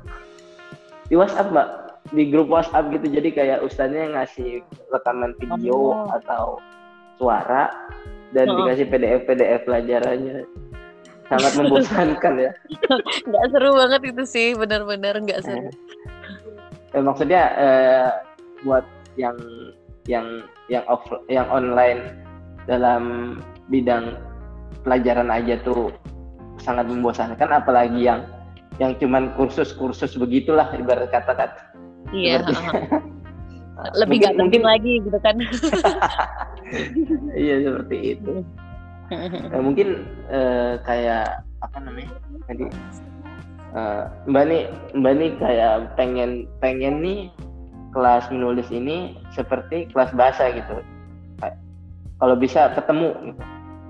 Speaker 1: Di WhatsApp mbak di grup WhatsApp gitu jadi kayak ustaznya ngasih rekaman video
Speaker 2: Oh.
Speaker 1: atau suara dan
Speaker 2: Oh.
Speaker 1: dikasih PDF PDF pelajarannya sangat membosankan ya.
Speaker 2: nggak seru banget itu sih benar-benar nggak seru
Speaker 1: Eh, maksudnya eh, buat yang yang yang off yang online dalam bidang pelajaran aja tuh sangat membosankan apalagi yang yang cuman kursus-kursus begitulah ibarat kata kan.
Speaker 2: iya lebih
Speaker 1: Mungkin-
Speaker 2: nggak penting
Speaker 1: mungkin-
Speaker 2: lagi gitu kan
Speaker 1: Iya seperti itu. Eh, mungkin eh, kayak apa namanya tadi eh, Mbak nih Mbak nih kayak pengen pengen nih kelas menulis ini seperti kelas bahasa gitu. Kalau bisa ketemu gitu.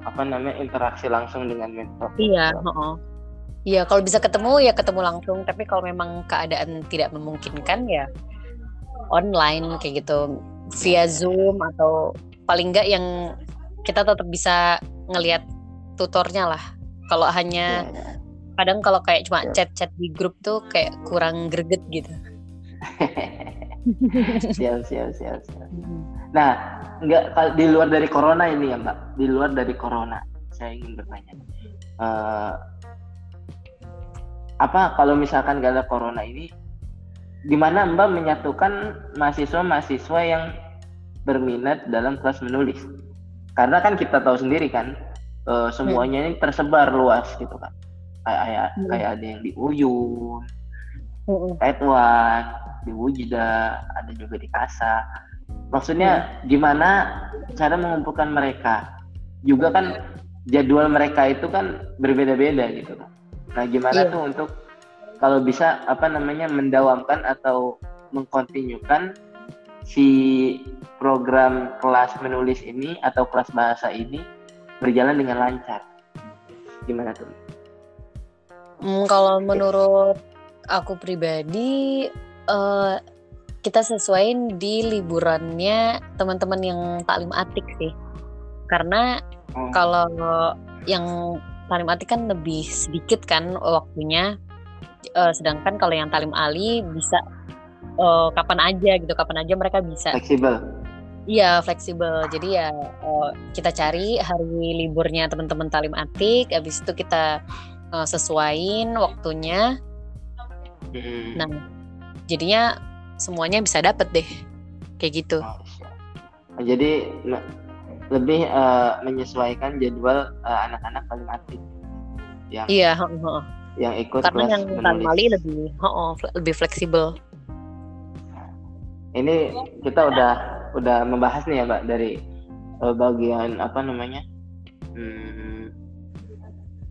Speaker 1: apa namanya interaksi langsung dengan mentor.
Speaker 2: Iya, heeh. Iya, kalau bisa ketemu ya ketemu langsung, tapi kalau memang keadaan tidak memungkinkan ya online kayak gitu via Zoom atau paling enggak yang kita tetap bisa ngelihat tutornya lah. Kalau hanya
Speaker 1: iya.
Speaker 2: kadang kalau kayak cuma
Speaker 1: Iya.
Speaker 2: chat-chat di grup tuh kayak kurang greget gitu.
Speaker 1: siap siap siap siap. Nah, nggak kalau di luar dari corona ini ya Mbak, di luar dari corona, saya ingin bertanya, Eh, apa kalau misalkan gak ada corona ini, gimana Mbak menyatukan mahasiswa-mahasiswa yang berminat dalam kelas menulis? Karena kan kita tahu sendiri kan, eh, semuanya ini tersebar luas gitu kan, kayak kayak,
Speaker 2: Hmm.
Speaker 1: kayak ada yang di Uyun. Edwan, di Wujida, ada juga di Kasa. Maksudnya gimana cara mengumpulkan mereka? Juga kan jadwal mereka itu kan berbeda-beda gitu. Nah, gimana
Speaker 2: Iya.
Speaker 1: tuh untuk kalau bisa apa namanya mendawamkan atau mengkontinyukan si program kelas menulis ini atau kelas bahasa ini berjalan dengan lancar. Gimana tuh?
Speaker 2: Hmm, kalau menurut aku pribadi eh, kita sesuaiin di liburannya teman-teman yang taklim atik sih. Karena
Speaker 1: Oh,
Speaker 2: kalau yang taklim atik kan lebih sedikit kan waktunya. Eh, sedangkan kalau yang taklim ali bisa eh, kapan aja gitu, kapan aja mereka bisa.
Speaker 1: fleksibel.
Speaker 2: Iya fleksibel. Jadi ya eh, kita cari hari liburnya teman-teman talim atik. Habis itu kita eh, sesuaiin waktunya.
Speaker 1: Hmm.
Speaker 2: Nah, jadinya semuanya bisa dapet deh, kayak gitu.
Speaker 1: Jadi lebih eh, menyesuaikan jadwal eh, anak-anak paling aktif yang
Speaker 2: Iya, heeh, heeh.
Speaker 1: yang ikut
Speaker 2: karena yang
Speaker 1: menulis.
Speaker 2: talim ali lebih, heeh, fle- lebih fleksibel.
Speaker 1: Ini kita udah udah membahas nih ya mbak dari eh, bagian apa namanya hmm,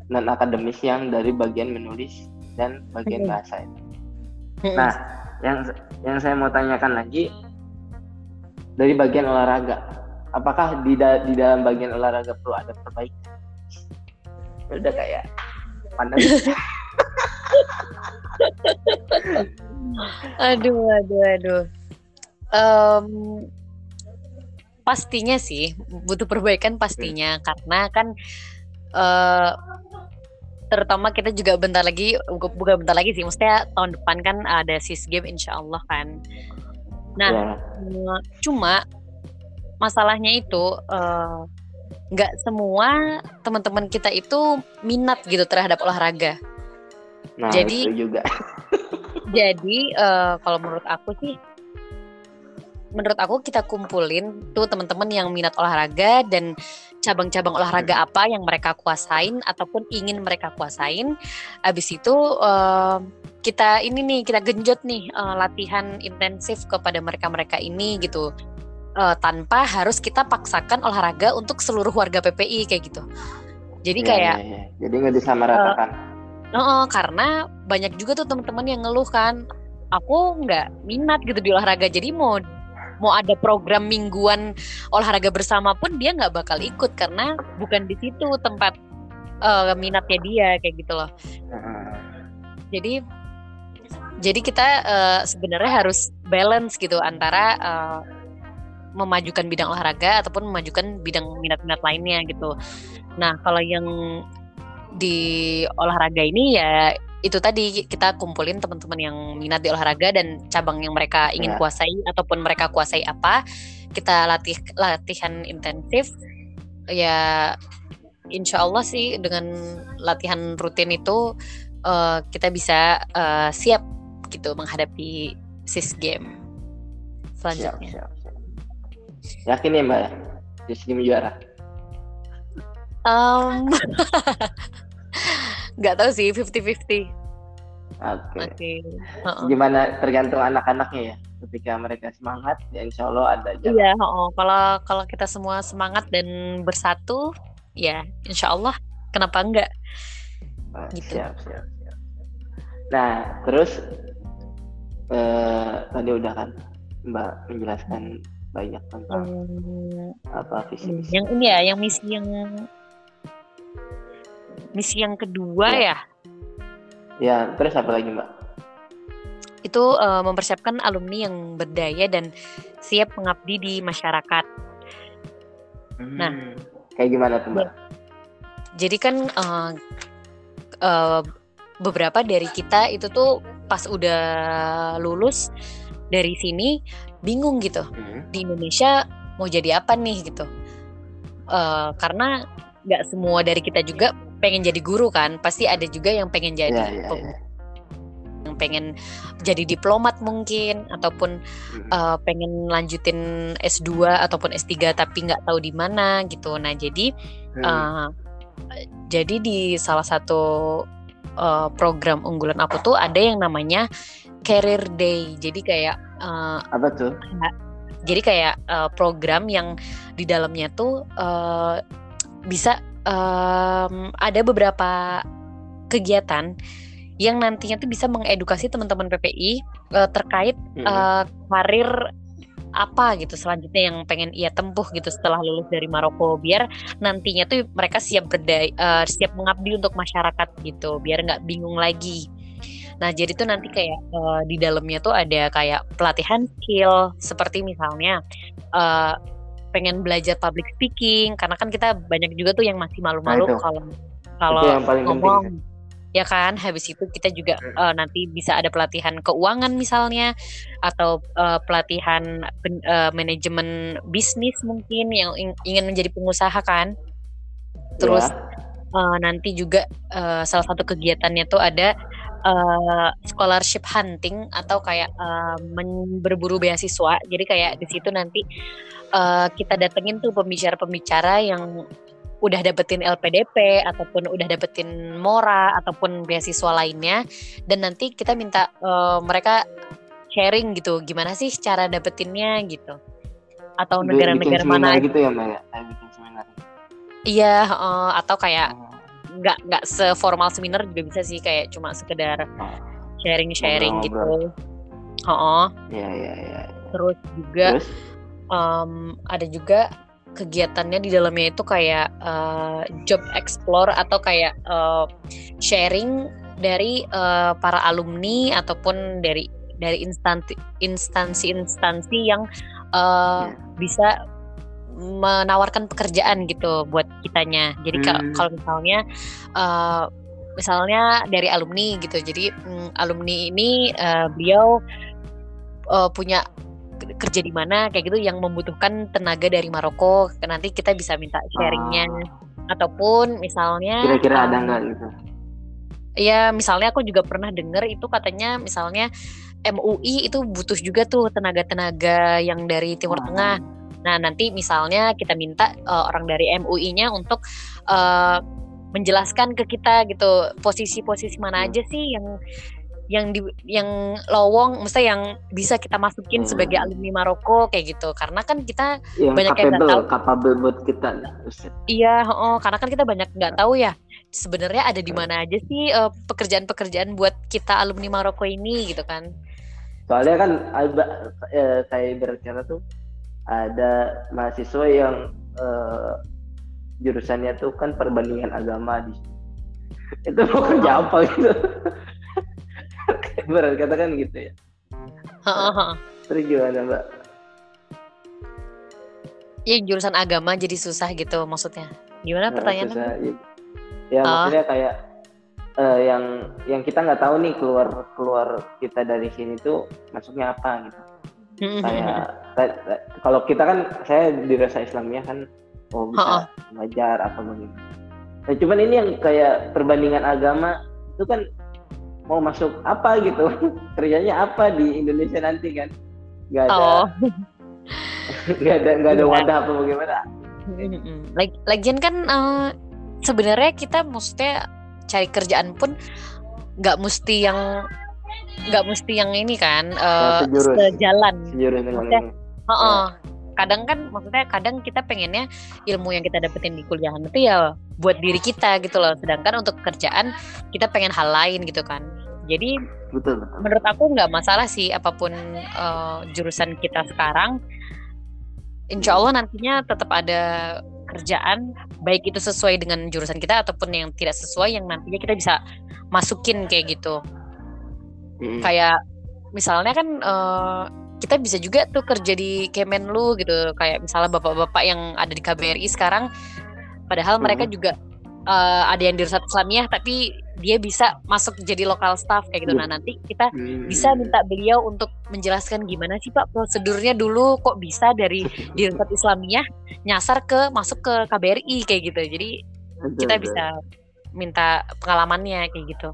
Speaker 1: non akademis yang dari bagian menulis dan bagian
Speaker 2: Mm-mm.
Speaker 1: bahasa itu. Nah, yang yang saya mau tanyakan lagi dari bagian olahraga, apakah di da di dalam bagian olahraga perlu ada perbaikan? Udah kayak pandang.
Speaker 2: aduh, aduh, aduh. Um, pastinya sih butuh perbaikan pastinya. Karena kan uh, terutama kita juga bentar lagi bukan bentar lagi sih maksudnya tahun depan kan ada sis game insya Allah kan. Nah yeah. cuma masalahnya itu uh, nggak semua teman-teman kita itu minat gitu terhadap olahraga.
Speaker 1: Nah,
Speaker 2: jadi
Speaker 1: itu juga.
Speaker 2: Jadi uh, kalau menurut aku sih menurut aku kita kumpulin tuh teman-teman yang minat olahraga dan cabang-cabang olahraga apa yang mereka kuasain ataupun ingin mereka kuasain. Abis itu uh, kita ini nih kita genjot nih uh, latihan intensif kepada mereka-mereka ini gitu. Uh, tanpa harus kita paksakan olahraga untuk seluruh warga PPI kayak gitu. Jadi ya, kayak ya,
Speaker 1: ya. jadi nggak disamaratakan.
Speaker 2: Uh, uh, karena banyak juga tuh teman-teman yang ngeluh kan, aku nggak minat gitu di olahraga. Jadi mau mau ada program mingguan olahraga bersama pun dia nggak bakal ikut karena bukan di situ tempat uh, minatnya dia kayak gitu loh. Jadi jadi kita uh, sebenarnya harus balance gitu antara uh, memajukan bidang olahraga ataupun memajukan bidang minat-minat lainnya gitu. Nah kalau yang di olahraga ini ya itu tadi kita kumpulin teman-teman yang minat di olahraga dan cabang yang mereka ingin ya. kuasai ataupun mereka kuasai apa kita latih latihan intensif ya insya Allah sih dengan latihan rutin itu uh, kita bisa uh, siap gitu menghadapi sis game selanjutnya. Siap, siap,
Speaker 1: siap. Yakin ya mbak sis game juara?
Speaker 2: Um, nggak tahu sih 50-50 oke
Speaker 1: okay. okay. uh -uh. gimana tergantung anak-anaknya ya ketika mereka semangat ya insya Allah ada
Speaker 2: jalan. iya oh, kalau kalau kita semua semangat dan bersatu ya insya Allah kenapa enggak
Speaker 1: oh, gitu. siap siap siap nah terus eh, tadi udah kan Mbak menjelaskan banyak tentang hmm, apa visi,
Speaker 2: visi yang ini ya yang misi yang misi yang kedua ya.
Speaker 1: ya. Ya, terus apa lagi mbak?
Speaker 2: Itu uh, mempersiapkan alumni yang berdaya dan siap mengabdi di masyarakat.
Speaker 1: Hmm, nah, kayak gimana tuh mbak?
Speaker 2: Jadi kan uh, uh, beberapa dari kita itu tuh pas udah lulus dari sini bingung gitu hmm. di Indonesia mau jadi apa nih gitu. Uh, karena nggak semua dari kita juga pengen jadi guru kan pasti ada juga yang pengen jadi yeah, yeah, yeah. yang pengen jadi diplomat mungkin ataupun hmm. uh, pengen lanjutin S2 ataupun S3 tapi nggak tahu di mana gitu nah jadi hmm. uh, jadi di salah satu uh, program unggulan aku tuh ada yang namanya Career Day jadi kayak
Speaker 1: uh, apa tuh
Speaker 2: jadi kayak uh, program yang di dalamnya tuh uh, bisa um, ada beberapa kegiatan yang nantinya tuh bisa mengedukasi teman-teman PPI uh, eh, terkait hmm. uh, karir apa gitu selanjutnya yang pengen ia tempuh gitu setelah lulus dari Maroko biar nantinya tuh mereka siap berdaya uh, siap mengabdi untuk masyarakat gitu biar nggak bingung lagi. Nah jadi tuh nanti kayak uh, di dalamnya tuh ada kayak pelatihan skill seperti misalnya uh, pengen belajar public speaking karena kan kita banyak juga tuh yang masih malu-malu nah, kalau kalau ngomong penting. ya kan habis itu kita juga hmm. uh, nanti bisa ada pelatihan keuangan misalnya atau uh, pelatihan uh, manajemen bisnis mungkin yang ingin menjadi pengusaha kan terus ya. uh, nanti juga uh, salah satu kegiatannya tuh ada uh, scholarship hunting atau kayak uh, berburu beasiswa. Jadi kayak di situ nanti uh, kita datengin tuh pembicara-pembicara yang udah dapetin LPDP ataupun udah dapetin Mora ataupun beasiswa lainnya. Dan nanti kita minta uh, mereka sharing gitu gimana sih cara dapetinnya gitu. Atau negara-negara mana
Speaker 1: gitu ya mbak ya? Bikin seminar.
Speaker 2: Iya uh, atau kayak oh. Nggak nggak seformal seminar juga bisa sih kayak cuma sekedar oh. sharing-sharing gitu.
Speaker 1: Ngobrol-ngobrol.
Speaker 2: Oh,
Speaker 1: Iya iya iya.
Speaker 2: terus juga
Speaker 1: Terus
Speaker 2: em, ada juga kegiatannya di dalamnya itu kayak eh, job explore atau kayak eh, sharing dari eh, para alumni ataupun dari dari instansi instansi-instansi yang eh,
Speaker 1: Ya.
Speaker 2: bisa menawarkan pekerjaan gitu buat kitanya. Jadi
Speaker 1: Hmm.
Speaker 2: kalau misalnya eh, misalnya dari alumni gitu. Jadi mm, alumni ini eh, beliau eh, punya ke- kerja di mana kayak gitu yang membutuhkan tenaga dari Maroko. Nanti kita bisa minta sharingnya ataupun misalnya
Speaker 1: Ah. kira-kira ada nggak gitu?
Speaker 2: Ya, misalnya aku juga pernah dengar itu katanya misalnya MUI itu butuh juga tuh tenaga-tenaga yang dari Timur
Speaker 1: Ah.
Speaker 2: Tengah. Nah, nanti misalnya kita minta eh, orang dari MUI-nya untuk eh, menjelaskan ke kita gitu posisi-posisi mana aja sih yang yang di yang lowong, mesti yang bisa kita masukin
Speaker 1: Hmm.
Speaker 2: sebagai alumni Maroko kayak gitu. Karena kan kita
Speaker 1: Yang
Speaker 2: banyak yang nggak
Speaker 1: capable,
Speaker 2: tahu.
Speaker 1: capable buat kita. Buset.
Speaker 2: Iya, oh, karena kan kita banyak nggak tahu ya sebenarnya ada di mana aja sih eh, pekerjaan-pekerjaan buat kita alumni Maroko ini gitu kan.
Speaker 1: Soalnya kan saya berbicara tuh ada mahasiswa yang eh, jurusannya tuh kan perbandingan agama di itu mau kerja apa gitu berat katakan gitu ya
Speaker 2: Heeh, heeh.
Speaker 1: terus gimana mbak
Speaker 2: Ya jurusan agama jadi susah gitu maksudnya. Gimana
Speaker 1: Nah,
Speaker 2: pertanyaannya?
Speaker 1: susah, ya, ya
Speaker 2: Ah.
Speaker 1: maksudnya kayak eh, yang yang kita nggak tahu nih keluar keluar kita dari sini tuh masuknya apa gitu kayak kayak- kalau kita kan saya di rasa Islamnya kan oh bisa belajar atau begitu. Nah, cuman ini yang kayak perbandingan agama itu kan mau masuk apa gitu kerjanya apa di Indonesia nanti kan nggak ada
Speaker 2: Oh.
Speaker 1: nggak ada nggak ada
Speaker 2: Iya.
Speaker 1: wadah apa bagaimana
Speaker 2: Mm-mm. Lag- Lagian kan eh, sebenarnya kita maksudnya cari kerjaan pun nggak mesti yang nggak mesti yang ini kan eh,
Speaker 1: sejurus.
Speaker 2: sejalan.
Speaker 1: sejurus
Speaker 2: Maksudnya,
Speaker 1: ini
Speaker 2: Heeh. Kadang kan maksudnya kadang kita pengennya ilmu yang kita dapetin di kuliahan itu ya buat diri kita gitu loh. Sedangkan untuk kerjaan kita pengen hal lain gitu kan. Jadi
Speaker 1: betul
Speaker 2: menurut aku nggak masalah sih apa pun eh, jurusan kita sekarang. Insya Allah nantinya tetap ada kerjaan baik itu sesuai dengan jurusan kita ataupun yang tidak sesuai yang nantinya kita bisa masukin kayak gitu. Kayak misalnya kan eh, kita bisa juga tuh kerja di Kemenlu gitu. Kayak misalnya bapak-bapak yang ada di KBRI sekarang padahal mereka juga eh, ada yang di Rusat Islamiyah tapi dia bisa masuk jadi lokal staff kayak gitu.
Speaker 1: Iya.
Speaker 2: Nah, nanti kita
Speaker 1: Hmm.
Speaker 2: bisa minta beliau untuk menjelaskan gimana sih Pak prosedurnya dulu kok bisa dari di Rusat Islamiyah nyasar ke masuk ke KBRI kayak gitu. Jadi kita bisa minta pengalamannya kayak gitu.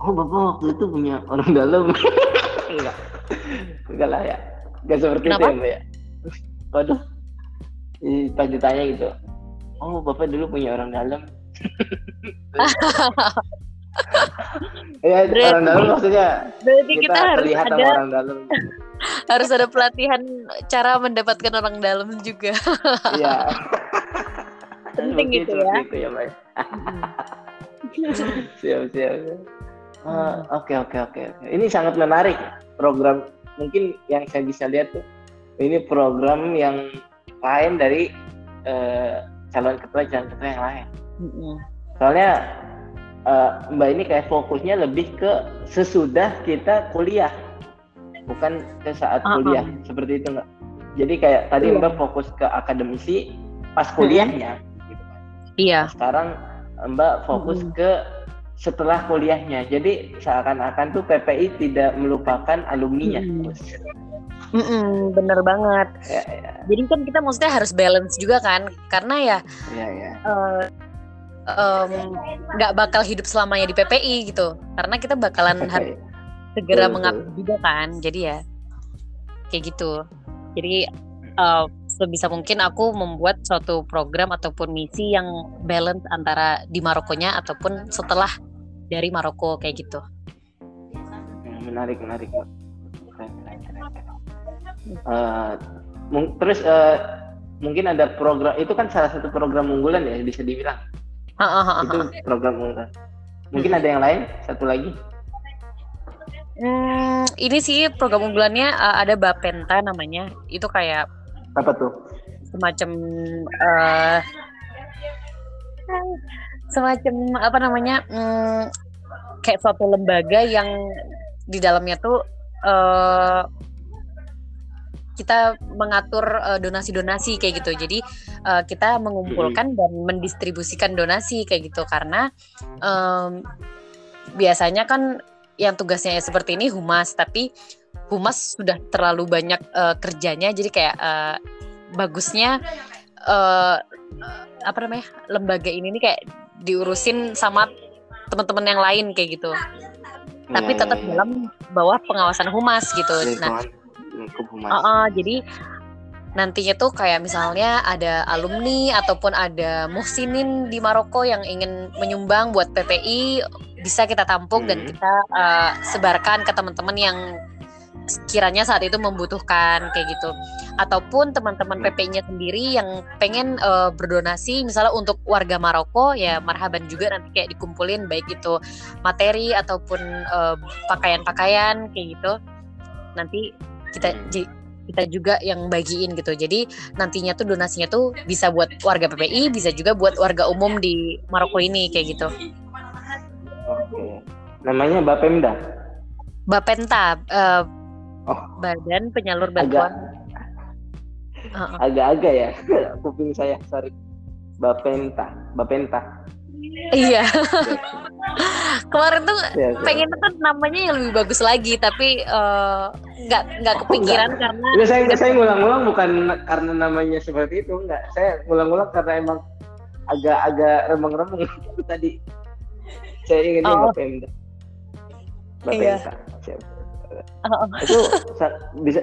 Speaker 1: Oh bapak waktu itu punya orang dalam enggak enggak lah ya enggak seperti
Speaker 2: Kenapa?
Speaker 1: itu ya mbak ya waduh pas ditanya gitu oh bapak dulu punya orang dalam ya
Speaker 2: Berarti-
Speaker 1: orang dalam maksudnya
Speaker 2: Berarti
Speaker 1: kita,
Speaker 2: kita, harus ada
Speaker 1: orang dalam
Speaker 2: harus ada pelatihan cara mendapatkan orang dalam juga.
Speaker 1: iya
Speaker 2: Penting gitu ya.
Speaker 1: itu ya ya. siap siap siap. Ah, oke oke oke oke ini sangat menarik program mungkin yang saya bisa lihat tuh ini program yang lain dari eh, calon ketua calon ketua yang lain
Speaker 2: Mm-mm.
Speaker 1: soalnya eh, mbak ini kayak fokusnya lebih ke sesudah kita kuliah bukan ke saat
Speaker 2: ah.
Speaker 1: kuliah seperti itu nggak jadi kayak tadi
Speaker 2: Iya.
Speaker 1: mbak fokus ke akademisi pas kuliahnya gitu kan.
Speaker 2: Iya.
Speaker 1: sekarang Mbak fokus
Speaker 2: Mm-mm.
Speaker 1: ke setelah kuliahnya. Jadi seakan-akan tuh PPI tidak melupakan alumninya.
Speaker 2: Mm-mm. Mm-mm, bener banget.
Speaker 1: Ya, ya,
Speaker 2: Jadi kan kita maksudnya harus balance juga kan, karena ya
Speaker 1: ya, ya.
Speaker 2: eh, em, nggak bakal hidup selamanya di PPI gitu, karena kita bakalan harus segera
Speaker 1: Betul,
Speaker 2: mengabdi juga kan, jadi ya kayak gitu. Jadi eh, sebisa mungkin aku membuat suatu program ataupun misi yang balance antara di Marokonya ataupun setelah dari Maroko kayak gitu.
Speaker 1: Ya, menarik, menarik. Mbak. Keren, keren, keren, keren. Mung- terus eh, mungkin ada program itu kan salah satu program unggulan ya bisa dibilang
Speaker 2: ha, ha, ha.
Speaker 1: itu program unggulan. Mungkin ada yang lain satu lagi.
Speaker 2: Hmm, ini sih program unggulannya uh, ada Bapenta namanya. Itu kayak
Speaker 1: Apa tuh?
Speaker 2: semacam uh, semacam apa namanya? hmm, kayak suatu lembaga yang di dalamnya tuh uh, kita mengatur uh, donasi-donasi kayak gitu. Jadi uh, kita mengumpulkan dan mendistribusikan donasi kayak gitu karena um, biasanya kan yang tugasnya seperti ini humas, tapi humas sudah terlalu banyak uh, kerjanya, jadi kayak uh, bagusnya uh, apa namanya lembaga ini nih kayak diurusin sama teman-teman yang lain kayak gitu. Tapi
Speaker 1: Iya,
Speaker 2: tetap
Speaker 1: iya, iya.
Speaker 2: dalam bawah pengawasan humas gitu. Nah,
Speaker 1: lingkup humas.
Speaker 2: Uh, uh, jadi nantinya tuh kayak misalnya ada alumni ataupun ada muhsinin di Maroko yang ingin menyumbang buat PPI bisa kita tampung dan
Speaker 1: Hmm.
Speaker 2: kita uh, sebarkan ke teman-teman yang kiranya saat itu membutuhkan kayak gitu ataupun teman-teman
Speaker 1: Hmm.
Speaker 2: PPI-nya sendiri yang pengen uh, berdonasi misalnya untuk warga Maroko ya marhaban juga nanti kayak dikumpulin baik itu materi ataupun uh, pakaian-pakaian kayak gitu nanti kita
Speaker 1: Hmm.
Speaker 2: kita juga yang bagiin gitu jadi nantinya tuh donasinya tuh bisa buat warga PPI bisa juga buat warga umum di Maroko ini kayak gitu
Speaker 1: Oke. Namanya Bapemda.
Speaker 2: Bapenta uh,
Speaker 1: Oh.
Speaker 2: Badan Penyalur Bantuan
Speaker 1: agak-agak ya kuping saya sorry. Bapenta, Bapenta.
Speaker 2: iya kemarin tuh
Speaker 1: Ya, ya.
Speaker 2: pengen tuh namanya yang lebih bagus lagi tapi eh, nggak nggak
Speaker 1: Oh,
Speaker 2: kepikiran karena
Speaker 1: Enggak, saya saya ngulang-ngulang bukan karena namanya seperti itu, enggak. Saya ngulang-ngulang karena emang agak-agak remeng-remeng tadi. Saya ingatnya
Speaker 2: Oh.
Speaker 1: Bapemda.
Speaker 2: Iya.
Speaker 1: Bapenta.
Speaker 2: Oh,
Speaker 1: Itu sa- bisa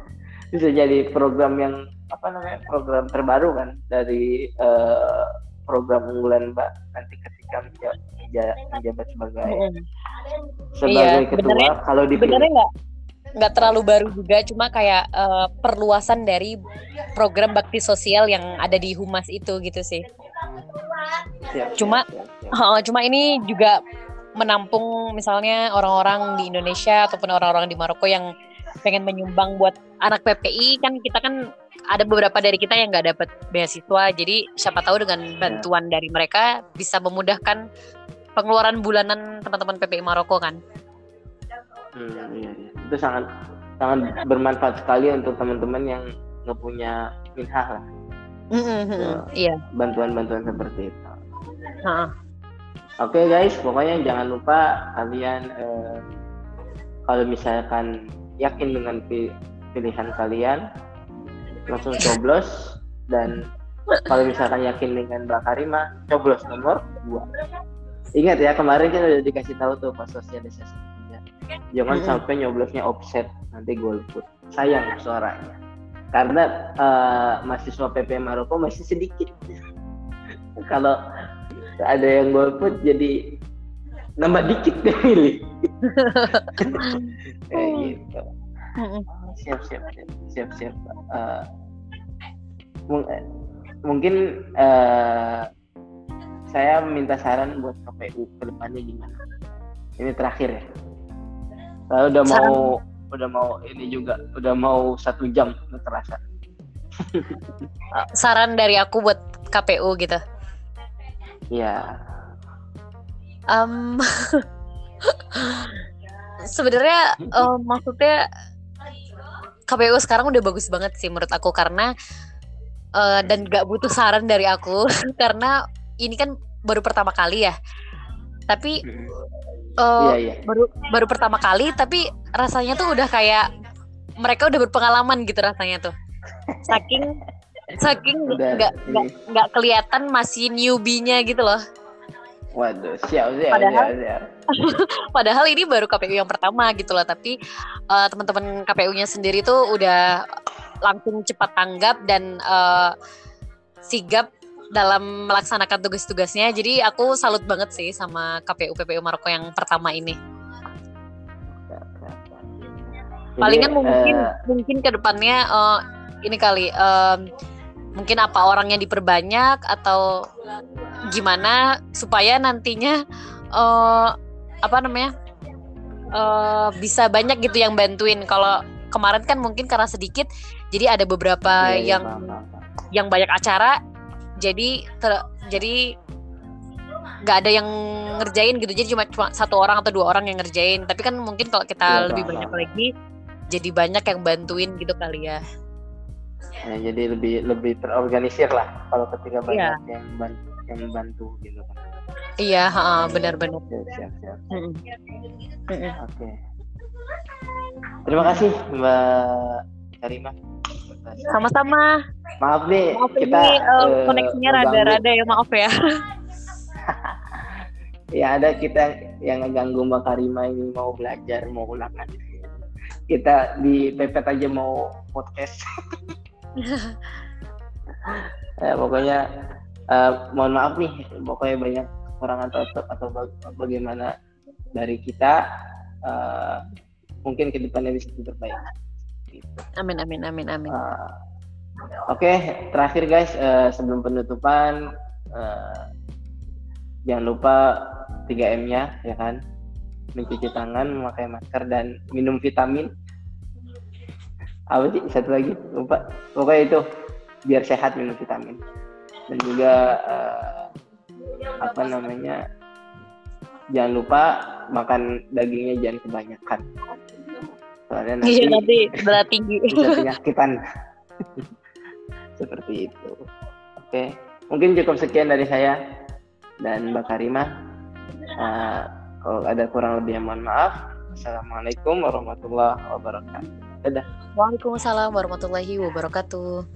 Speaker 1: bisa jadi program yang apa namanya program terbaru kan dari eh, program unggulan Mbak nanti ketika menja- menja- menjabat sebagai
Speaker 2: mm.
Speaker 1: sebagai
Speaker 2: Iya,
Speaker 1: ketua
Speaker 2: sebenarnya-
Speaker 1: kalau dipilih
Speaker 2: sebenarnya nggak nggak terlalu baru juga cuma kayak eh, perluasan dari program bakti sosial yang ada di humas itu gitu sih
Speaker 1: Siap,
Speaker 2: cuma-
Speaker 1: siap, siap.
Speaker 2: Oh, cuma ini juga menampung misalnya orang-orang di Indonesia ataupun orang-orang di Maroko yang pengen menyumbang buat anak PPI kan kita kan ada beberapa dari kita yang nggak dapat beasiswa jadi siapa tahu dengan bantuan dari mereka bisa memudahkan pengeluaran bulanan teman-teman PPI Maroko kan
Speaker 1: Hmm, iya, iya. Itu sangat sangat bermanfaat sekali untuk teman-teman yang nggak punya minhah lah
Speaker 2: Mm-mm, iya
Speaker 1: bantuan-bantuan seperti itu.
Speaker 2: Heeh.
Speaker 1: Oke guys, pokoknya jangan lupa kalian eh, kalau misalkan yakin dengan pi- pilihan kalian langsung coblos. Dan kalau misalkan yakin dengan Mbak Karima coblos nomor 2 ingat ya kemarin kita udah dikasih tahu tuh pas sosialisasi jangan sampai nyoblosnya offset nanti golput. Sayang suaranya. Karena eh, mahasiswa PP Maroko masih sedikit. Kalau ada yang golput jadi nambah dikit deh milih. Kayak gitu.
Speaker 2: Mm-mm.
Speaker 1: siap siap siap. Siap siap. Eh, mung- eh, mungkin eh, saya minta saran buat KPU ke depannya gimana? Ini terakhir ya. Saya udah mau udah mau ini juga udah mau satu jam terasa.
Speaker 2: Saran dari aku buat KPU gitu
Speaker 1: ya
Speaker 2: Em, sebenarnya em, maksudnya KPU sekarang udah bagus banget sih menurut aku karena eh, dan gak butuh saran dari aku karena ini kan baru pertama kali ya. Tapi eh,
Speaker 1: iya iya.
Speaker 2: baru baru pertama kali tapi rasanya tuh udah kayak mereka udah berpengalaman gitu rasanya tuh. Saking saking nggak nggak kelihatan masih newbie-nya gitu loh
Speaker 1: waduh siap siap
Speaker 2: Padahal-
Speaker 1: siap, siap.
Speaker 2: Padahal ini baru KPU yang pertama gitu loh, tapi eh, teman-teman KPU-nya sendiri tuh udah langsung cepat tanggap dan eh, sigap dalam melaksanakan tugas-tugasnya. Jadi aku salut banget sih sama KPU PPU Maroko yang pertama ini. Palingan mungkin
Speaker 1: eh,
Speaker 2: mungkin ke depannya eh, ini kali em, mungkin apa orangnya diperbanyak atau gimana supaya nantinya eh, apa namanya uh, bisa banyak gitu yang bantuin. Kalau kemarin kan mungkin karena sedikit jadi ada beberapa yeah, iya, yang yeah, yang banyak acara jadi ter, jadi nggak ada yang ngerjain gitu. Jadi cuma cuma satu orang atau dua orang yang ngerjain. Tapi kan mungkin kalau kita yeah, lebih banyak lagi jadi banyak yang bantuin gitu kali ya
Speaker 1: ya jadi lebih lebih terorganisir lah kalau ketika banyak yeah. yang bantu yang membantu gitu kan.
Speaker 2: Iya benar-benar siap siap,
Speaker 1: oke. Terima kasih mbak Karima.
Speaker 2: Sama-sama.
Speaker 1: Maaf nih
Speaker 2: maaf kita ini, uh, koneksinya rada-rada ya maaf ya.
Speaker 1: Ya ada kita yang ngeganggu Mbak Karima ini mau belajar mau ulangan. Kita di pepet aja mau podcast ya, pokoknya uh, mohon maaf nih pokoknya banyak kurang atau atau bagaimana dari kita uh, mungkin ke depannya bisa terbaik
Speaker 2: gitu. amin amin amin amin. Uh,
Speaker 1: oke okay, terakhir guys uh, sebelum penutupan uh, jangan lupa 3 M nya ya kan? Mencuci tangan memakai masker dan minum vitamin apa sih? Satu lagi. Lupa. Pokoknya itu biar sehat minum vitamin. Dan juga uh, apa namanya jangan lupa makan dagingnya jangan kebanyakan.
Speaker 2: Soalnya nanti, iya, nanti berat tinggi.
Speaker 1: bisa penyakitan seperti itu. Oke. Mungkin cukup sekian dari saya dan Mbak Karima. Uh, kalau ada kurang lebih mohon maaf. Assalamualaikum warahmatullahi wabarakatuh
Speaker 2: dadah. Waalaikumsalam warahmatullahi wabarakatuh